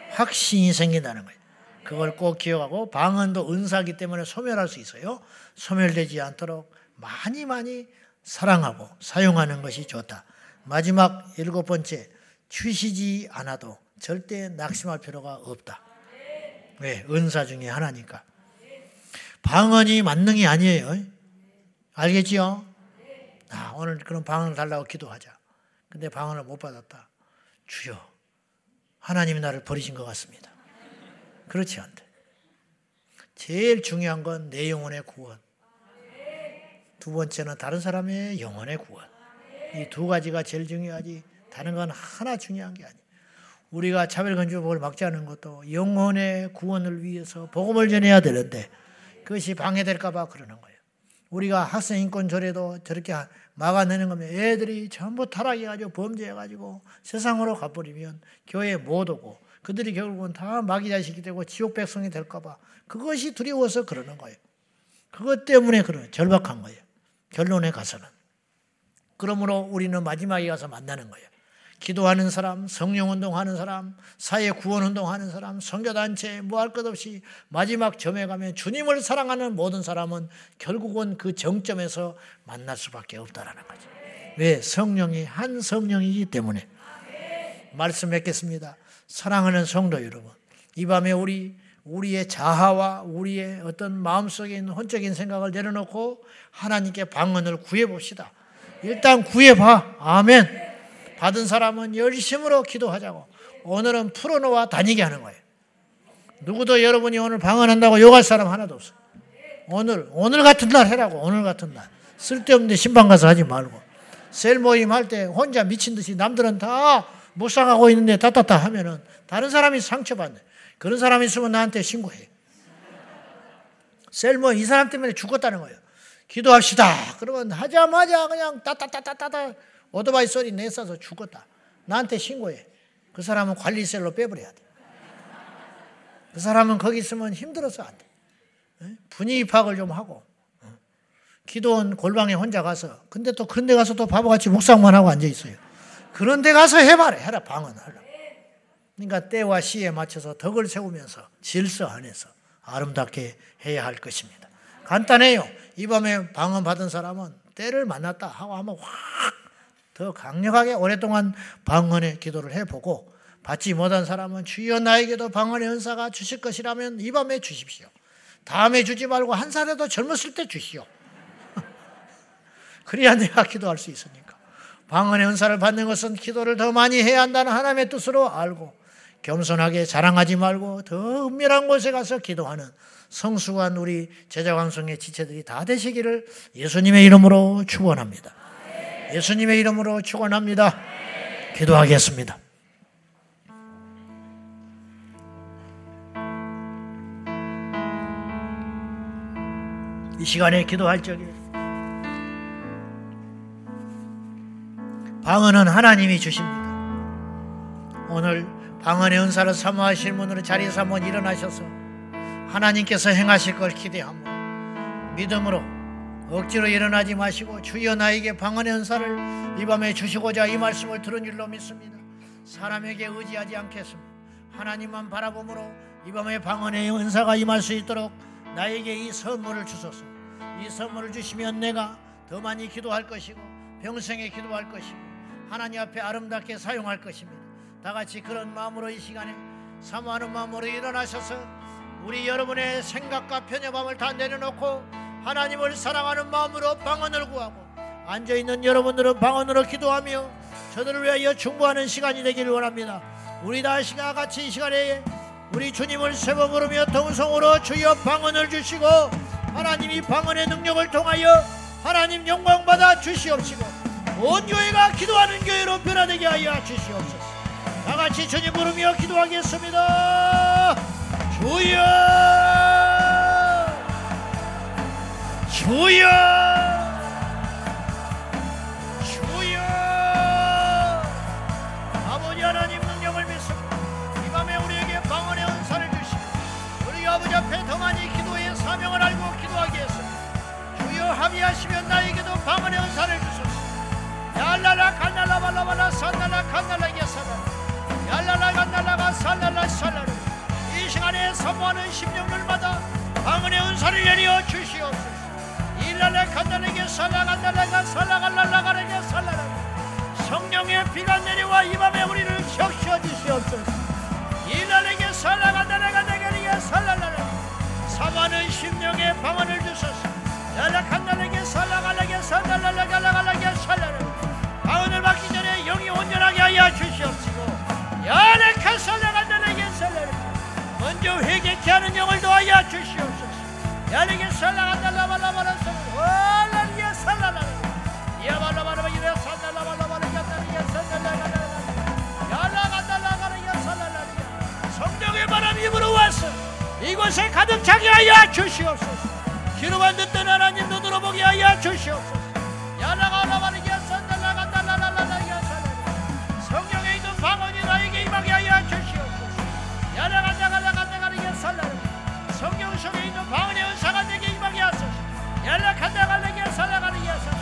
확신이 생긴다는 거야. 그걸 꼭 기억하고 방언도 은사기 때문에 소멸할 수 있어요. 소멸되지 않도록 많이 많이 사랑하고 사용하는 것이 좋다. 마지막 일곱 번째, 취시지 않아도 절대 낙심할 필요가 없다. 왜? 은사 중에 하나니까. 방언이 만능이 아니에요. 알겠지요? 아, 오늘 그런 방언을 달라고 기도하자. 근데 방언을 못 받았다. 주여, 하나님이 나를 버리신 것 같습니다. 그렇지 않대. 제일 중요한 건 내 영혼의 구원. 두 번째는 다른 사람의 영혼의 구원. 이 두 가지가 제일 중요하지. 다른 건 하나 중요한 게 아니에요. 우리가 차별건조법을 않은 것도 영혼의 구원을 위해서 복음을 전해야 되는데 그것이 방해될까봐 그러는 거예요. 우리가 학생인권조례도 저렇게 막아내는 거면 애들이 전부 타락해가지고 범죄해가지고 세상으로 가버리면 교회에 못 오고 그들이 결국은 다 마귀 자식이 되고 지옥 백성이 될까봐 그것이 두려워서 그러는 거예요. 그것 때문에 그런 절박한 거예요. 결론에 가서는. 그러므로 우리는 마지막에 가서 만나는 거예요. 기도하는 사람, 성령 운동하는 사람, 사회 구원 운동하는 사람, 성교단체 뭐할것 없이 마지막 점에 가면 주님을 사랑하는 모든 사람은 결국은 그 정점에서 만날 수밖에 없다라는 거죠. 왜? 성령이 한 성령이기 때문에. 말씀 뵙겠습니다. 사랑하는 성도 여러분. 이 밤에 우리 우리의 자아와 우리의 어떤 마음속에 있는 혼적인 생각을 내려놓고 하나님께 방언을 구해 봅시다. 일단 구해 봐. 아멘. 받은 사람은 열심으로 기도하자고. 오늘은 풀어놓아 다니게 하는 거예요. 누구도 여러분이 오늘 방언한다고 욕할 사람 하나도 없어. 오늘, 오늘 같은 날 해라고, 오늘 같은 날. 쓸데없는데 신방 가서 하지 말고. 셀 모임 할 때 혼자 미친 듯이 남들은 다 묵상하고 있는데 따따따 하면은 다른 사람이 상처받네. 그런 사람이 있으면 나한테 신고해. 셀 모임 이 사람 때문에 죽었다는 거예요. 기도합시다. 그러면 하자마자 그냥 따따따따따따 오토바이 소리 내서서 죽었다. 나한테 신고해. 그 사람은 관리셀로 빼버려야 돼. 그 사람은 거기 있으면 힘들어서 안 돼. 분위기 파악을 좀 하고. 기도원 골방에 혼자 가서. 근데 또 그런 데 가서 또 바보같이 묵상만 하고 앉아 있어요. 그런 데 가서 해봐라. 해라. 방언하라. 그러니까 때와 시에 맞춰서 덕을 세우면서 질서 안에서 아름답게 해야 할 것입니다. 간단해요. 이 밤에 방언 받은 사람은 때를 만났다 하고 하면 확 더 강력하게 오랫동안 방언의 기도를 해보고 받지 못한 사람은 주여 나에게도 방언의 은사가 주실 것이라면 이 밤에 주십시오. 다음에 주지 말고 한 살에도 젊었을 때 주시오. 그래야 내가 기도할 수 있으니까. 방언의 은사를 받는 것은 기도를 더 많이 해야 한다는 하나님의 뜻으로 알고 겸손하게 자랑하지 말고 더 은밀한 곳에 가서 기도하는 성숙한 우리 제자 광성의 지체들이 다 되시기를 예수님의 이름으로 축원합니다. 예수님의 이름으로 축원합니다. 기도하겠습니다. 이 시간에 기도할 적에 방언은 하나님이 주십니다. 오늘 방언의 은사를 사모하실 분으로 자리에서 한번 일어나셔서 하나님께서 행하실 걸 기대합니다. 믿음으로 억지로 일어나지 마시고 주여 나에게 방언의 은사를 이 밤에 주시고자 이 말씀을 들은 줄로 믿습니다. 사람에게 의지하지 않겠습니다. 하나님만 바라보므로 이 밤에 방언의 은사가 임할 수 있도록 나에게 이 선물을 주소서. 이 선물을 주시면 내가 더 많이 기도할 것이고 평생에 기도할 것이고 하나님 앞에 아름답게 사용할 것입니다. 다 같이 그런 마음으로 이 시간에 사모하는 마음으로 일어나셔서 우리 여러분의 생각과 편협함을 다 내려놓고 하나님을 사랑하는 마음으로 방언을 구하고 앉아 있는 여러분들은 방언으로 기도하며 저들을 위하여 충고하는 시간이 되기를 원합니다. 우리 다 시가 같이 이 시간에 우리 주님을 세번 부르며 통성으로 주여 방언을 주시고 하나님이 방언의 능력을 통하여 하나님 영광 받아 주시옵시고 온 교회가 기도하는 교회로 변화되게 하여 주시옵소서. 다 같이 주님 부르며 기도하겠습니다. 주여. 주여! 주여! 아버지 하나님 능력을 믿습니다. 이 밤에 우리에게 방언의 은사를 주시고 우리 아버지 앞에 더 많이 기도의 사명을 알고 기도하게 했습니다 주여 합의하시면 나에게도 방언의 은사를 주소서. 야랄라 간날라 발라발라 산날라 간날라 예사라 야랄라 간날라가 산날라 살라루 이 시간에 사모하는 심령들마다 방언의 은사를 내려 주시옵소서 일날에 간다에게 살라간다레가 살라갈랄라가레게 살라라. 성령의 비가 내려와 이 밤에 우리를 적셔 주시옵소서. 일날에게 살라간다레가 내게리게 살랄라라. 사모하는 심령의 방언을 주소서. 연락한다에게 살라갈라게 살랄랄라갈라갈라게 살라라. 방언을 받기 전에 영이 온전하게 하여 주시옵시고 연락한 살라간다에게 살라라. 먼저 회개케 하는 영을 도하여 주시옵소서. 야리게 살라간달라발라바라 이곳에 가득 차게 하여 주시옵소서. 기름만 듣던 하나님 눈으로 보게 하여 주시옵소서. 야라가라바리게 살라라간달라라라라게 살라라. 성령에 있는 방언이 나에게 임하게 하여 주시옵소서. 야라간다가라간다가리게 살라라. 성령 속에 있는 방언의 은사가 내게 임하게 하소서. 연락한다가내게 살아가리게 하소서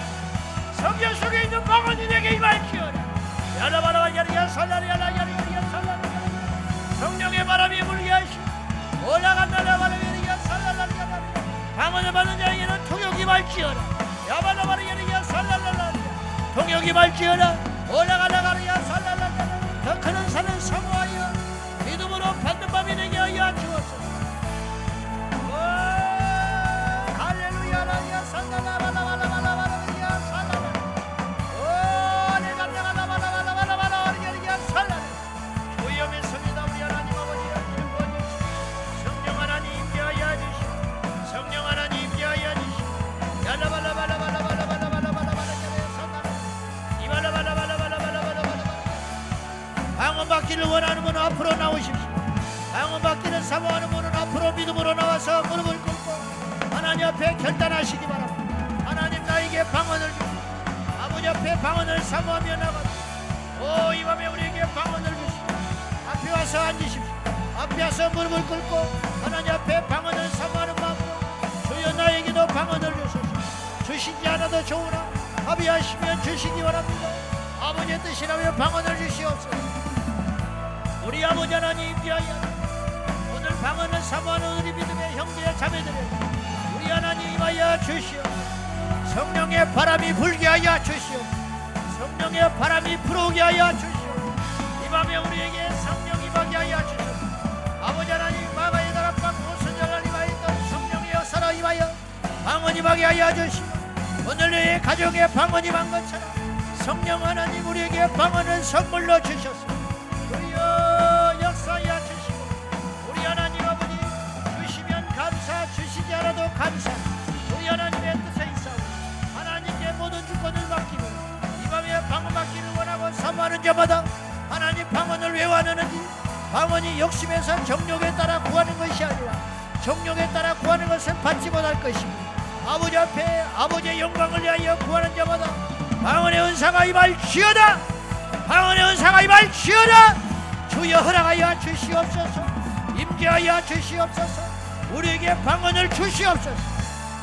성령 속에 있는 방언이 내게 임할지어다 야라바라바 야리야 살라리 야라 야리야 살라리 성령의 바람이 불 방언을 받는 자에게는 통역이 야바라바라 야리야 살라라리 통역이 임할지어다. 올라가 받기를 원하는 분은 앞으로 나오십시오. 방언 받기를 사모하는 분은 앞으로 믿음으로 나와서 무릎을 꿇고 하나님 앞에 결단하시기 바랍니다. 하나님 나에게 방언을 주시오. 아버지 앞에 방언을 사모하며 나가라. 오, 이 밤에 우리에게 방언을 주시오. 앞에 와서 앉으십시오. 앞에 와서 무릎을 꿇고 하나님 앞에 방언을 사모하는 마음으로 주여 나에게도 방언을 주소서. 주시지 않아도 좋으나 합의하시면 주시기 바랍니다. 아버지의 뜻이라면 방언을 주시옵소서. 우리 아버지 하나님 위하여 오늘 방언을 사모하는 우리 믿음의 형제 자매들을 우리 하나님 임하여 주시오 성령의 바람이 불게 하여 주시오 성령의 바람이 불어오게 하여 주시오 이 밤에 우리에게 성령 임하게 하여 주시오 아버지 하나님 마가의 오순절날 임하여 있던 성령의 역사로 임하여 방언 임하게 하여 주시오 오늘 내 가정에 방언 임한 것처럼 성령 하나님 우리에게 방언을 선물로 주셨소 욕심에서 정욕에 따라 구하는 것이 아니라 정욕에 따라 구하는 것은 받지 못할 것이고 아버지 앞에 아버지의 영광을 위하여 구하는 자마다 방언의 은사가 임할지어다! 방언의 은사가 임할지어다! 주여 허락하여 주시옵소서. 임재하여 주시옵소서. 우리에게 방언을 주시옵소서.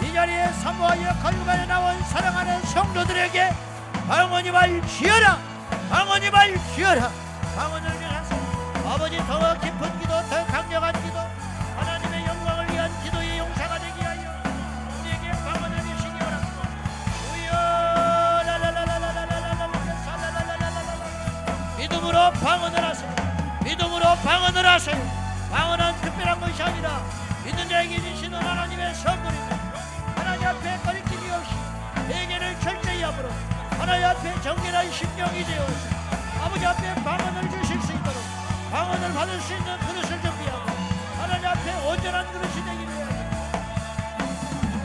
이 자리에 사모하여 거룩하여 나온 사랑하는 성도들에게 방언이 말지어라! 방언이 말지어라! 방언을 아버지 더 깊은 기도 더 강력한 기도 하나님의 영광을 위한 기도의 용사가 되게 하여 우리에게 방언을 주시기 바랍니다. 라라라라라라라라라라라라라라라라 믿음으로 방언을 하세요 믿음으로 방언을 하세요 방언은 특별한 것이 아니라 믿는 자에게 주시는 하나님의 선물입니다. 하나님 앞에 거리낌이 없이 회개를 철저히 함으로 하나님 앞에 정결한 심령이 되어서 아버지 앞에 방언을 방언을 받을 수 있는 그릇을 준비하고 하나님 앞에 온전한 그릇이 되기 위하여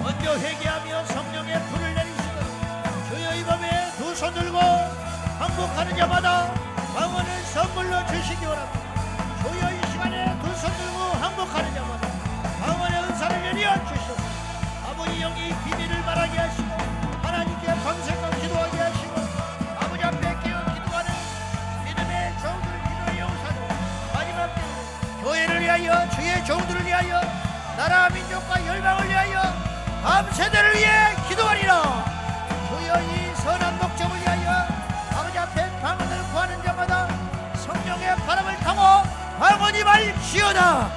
먼저 회개하며 성령의 불을 내리시도록 주여 이 밤에 두 손 들고 항복하는 자마다 방언을 선물로 주시기 원합니다. 주여 이 시간에 두 손 들고 항복하는 자마다 방언의 은사를 내려 주시옵소서. 아버지 영이 비밀을 말하게 하시고 위하여 주의 종들을 위하여 나라 민족과 열방을 위하여 다음 세대를 위해 기도하리라. 주여 이 선한 목적을 위하여 아버지 앞에 방언을 구하는 자마다 성령의 바람을 타고 방언이 말지어다.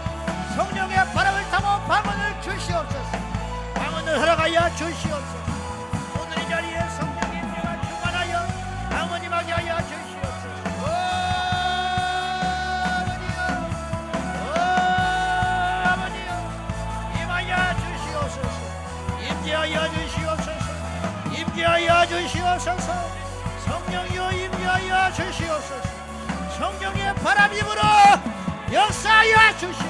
성령의 바람을 타고 방언을 주시옵소서. 방언을 허락하여 주시옵소서. 주시옵소서 성령이여 임하여 주시옵소서. 성령의 바람 입으로 역사하여 주시옵소서.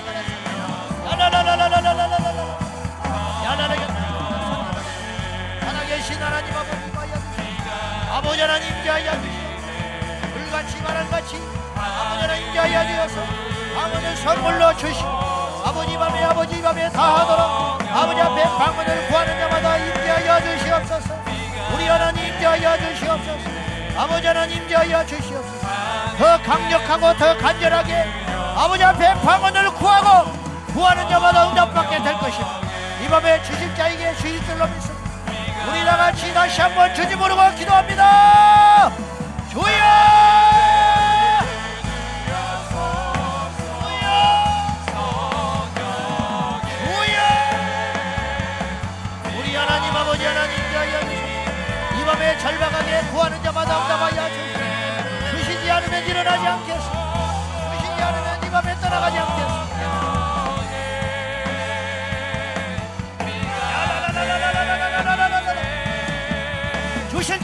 살아계신 하나님 아버지 아버지 하나님 자하여 주시오 불같이 말한같이 아버지 하나님 자하여 주셔서 방언을 선물로 주시오 아버지 밤에 아버지 밤에 다하도록 아버지 앞에 방언을 구하는 자마다 임재하여 주시옵소서. 우리 하나님 임재하여 주시옵소서 아버지 하나님 임재하여 주시옵소서. 더 강력하고 더 간절하게 아버지 앞에 방언을 구하고 구하는 자마다 응답받게 될 것입니다. 이 밤에 주실 자에게 주실 줄로 믿습니다. 우리 다 같이 다시 한번 주님 부르고 기도합니다. 주여! 절박하게 구하는 자마다 응답하여 주시오 주시지 않으면 일어나지 않겠소. 주시지 않으면 이 밤에 떠나가지 않겠소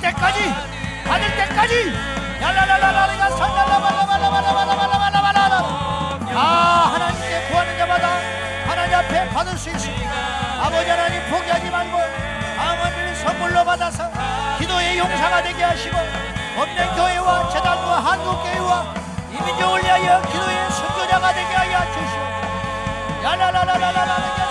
때까지 받을 때까지. 야라라라라리가 산랄라발라발라발라발라발라발라발라 아 하나님께 구하는 자마다 하나님 앞에 받을 수 있습니다 아버지 하나님 포기하지 말고 아버지를 선물로 받아서 기도의 용사가 되게 하시고 없는 교회와 재단과 한국교회와 이민족을 위하여 기도의 선교자가 되게 하여 주시오 산랄라발라발라발라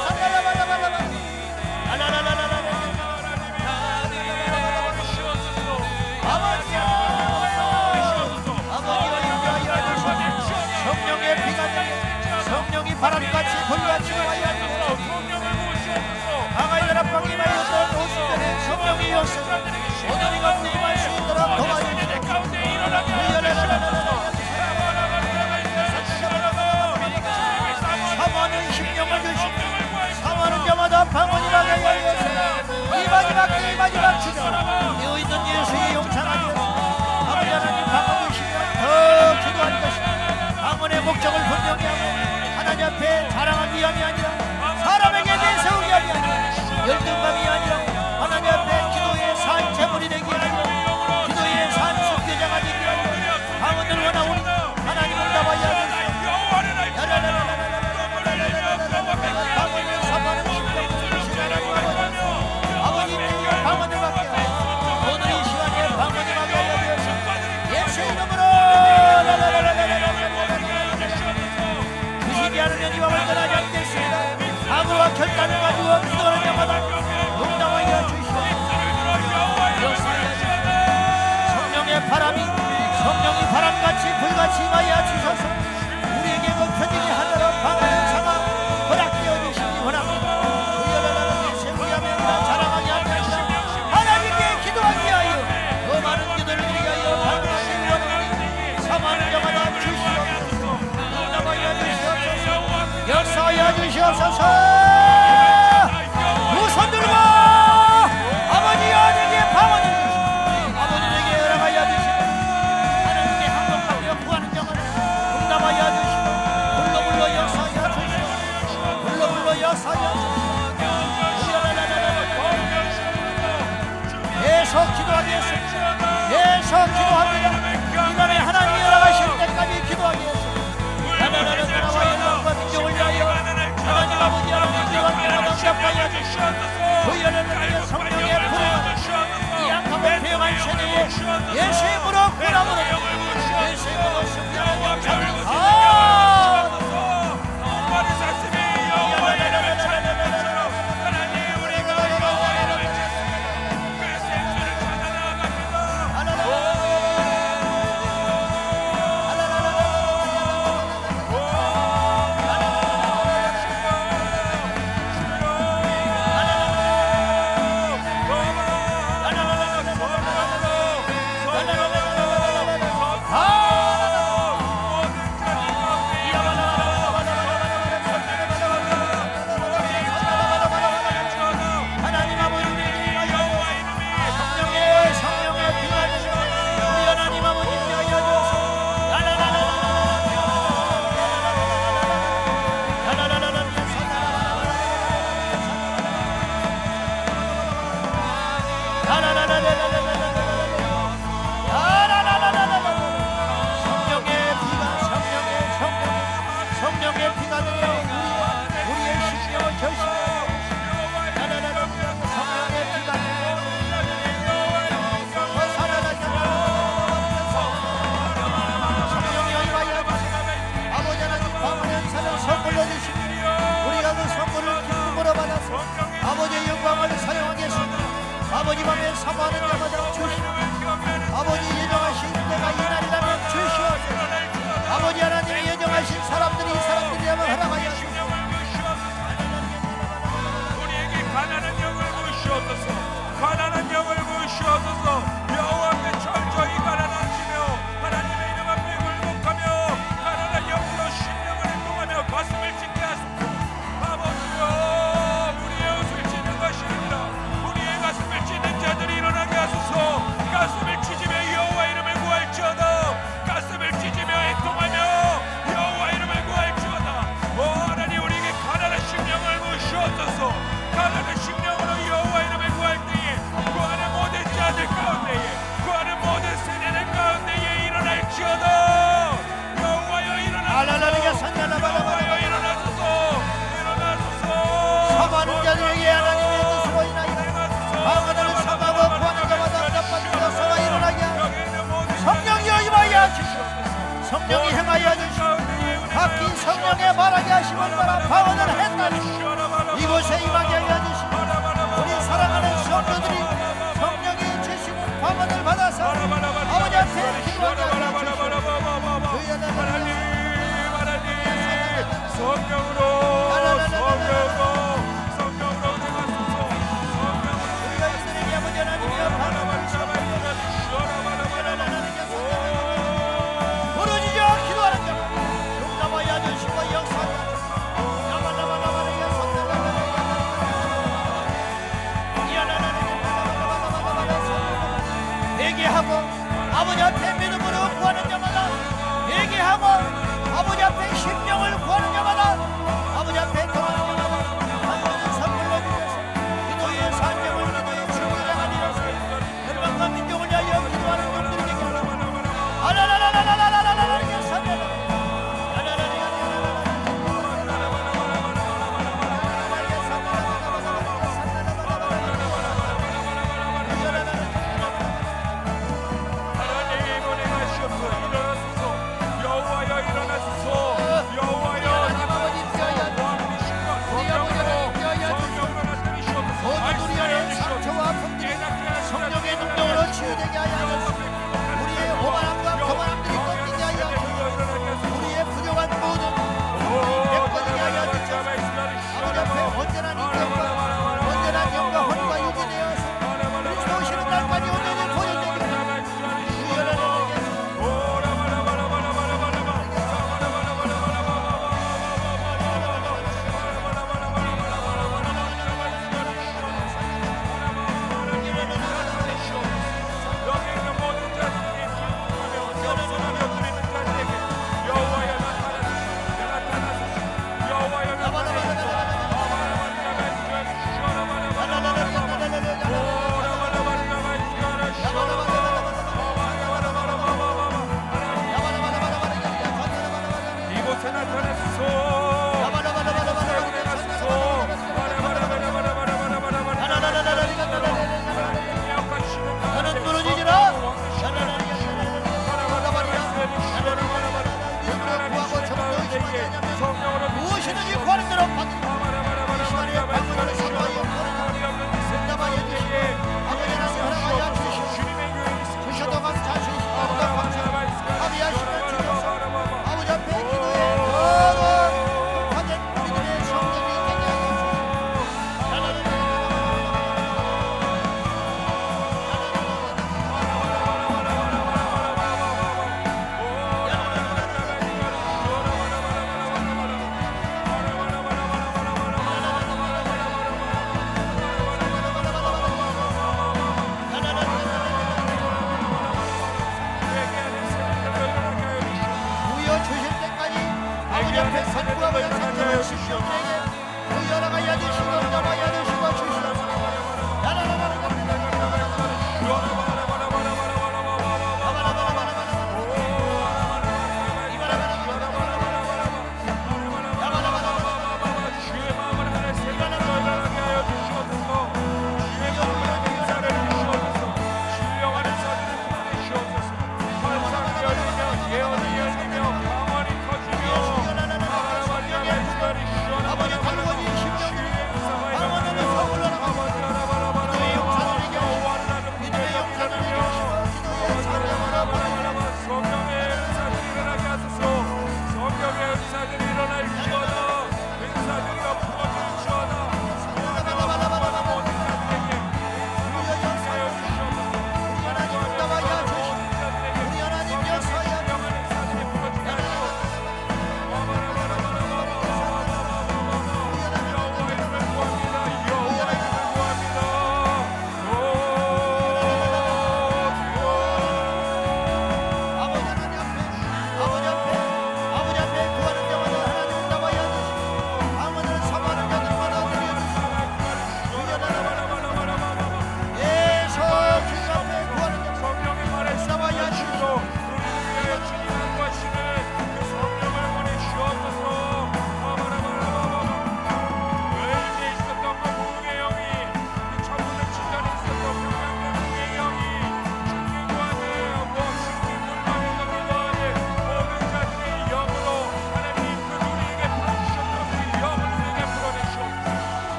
방언이라게 하여서 이 마지막 때 이 마지막 주전 되어 있는 예수의 아니었소 아버지 하나님 방언 주시면 더 기도할 것입니다 방언의 목적을 분명히 하고 하나님 앞에 자랑하기 위함이 아니라 사람에게 내세우기 아니라 열등감이 아니라 하나님 앞에 산 제물이 되기 아 起码也要去超市 영광을 이름으로 구원함으로 예수의 이름으로 예수의 무릎 영광을 받으시옵나이여 하는 자마다 주시옵 아버지 예정하신 때가 이날이라면 주시옵 아버지 하나님 예정하신 사람들이 이 사람들이라면 허락하여 주시옵 우리에게 가난한 영을 부으시옵소서. 가난한 영을 부으시옵소서.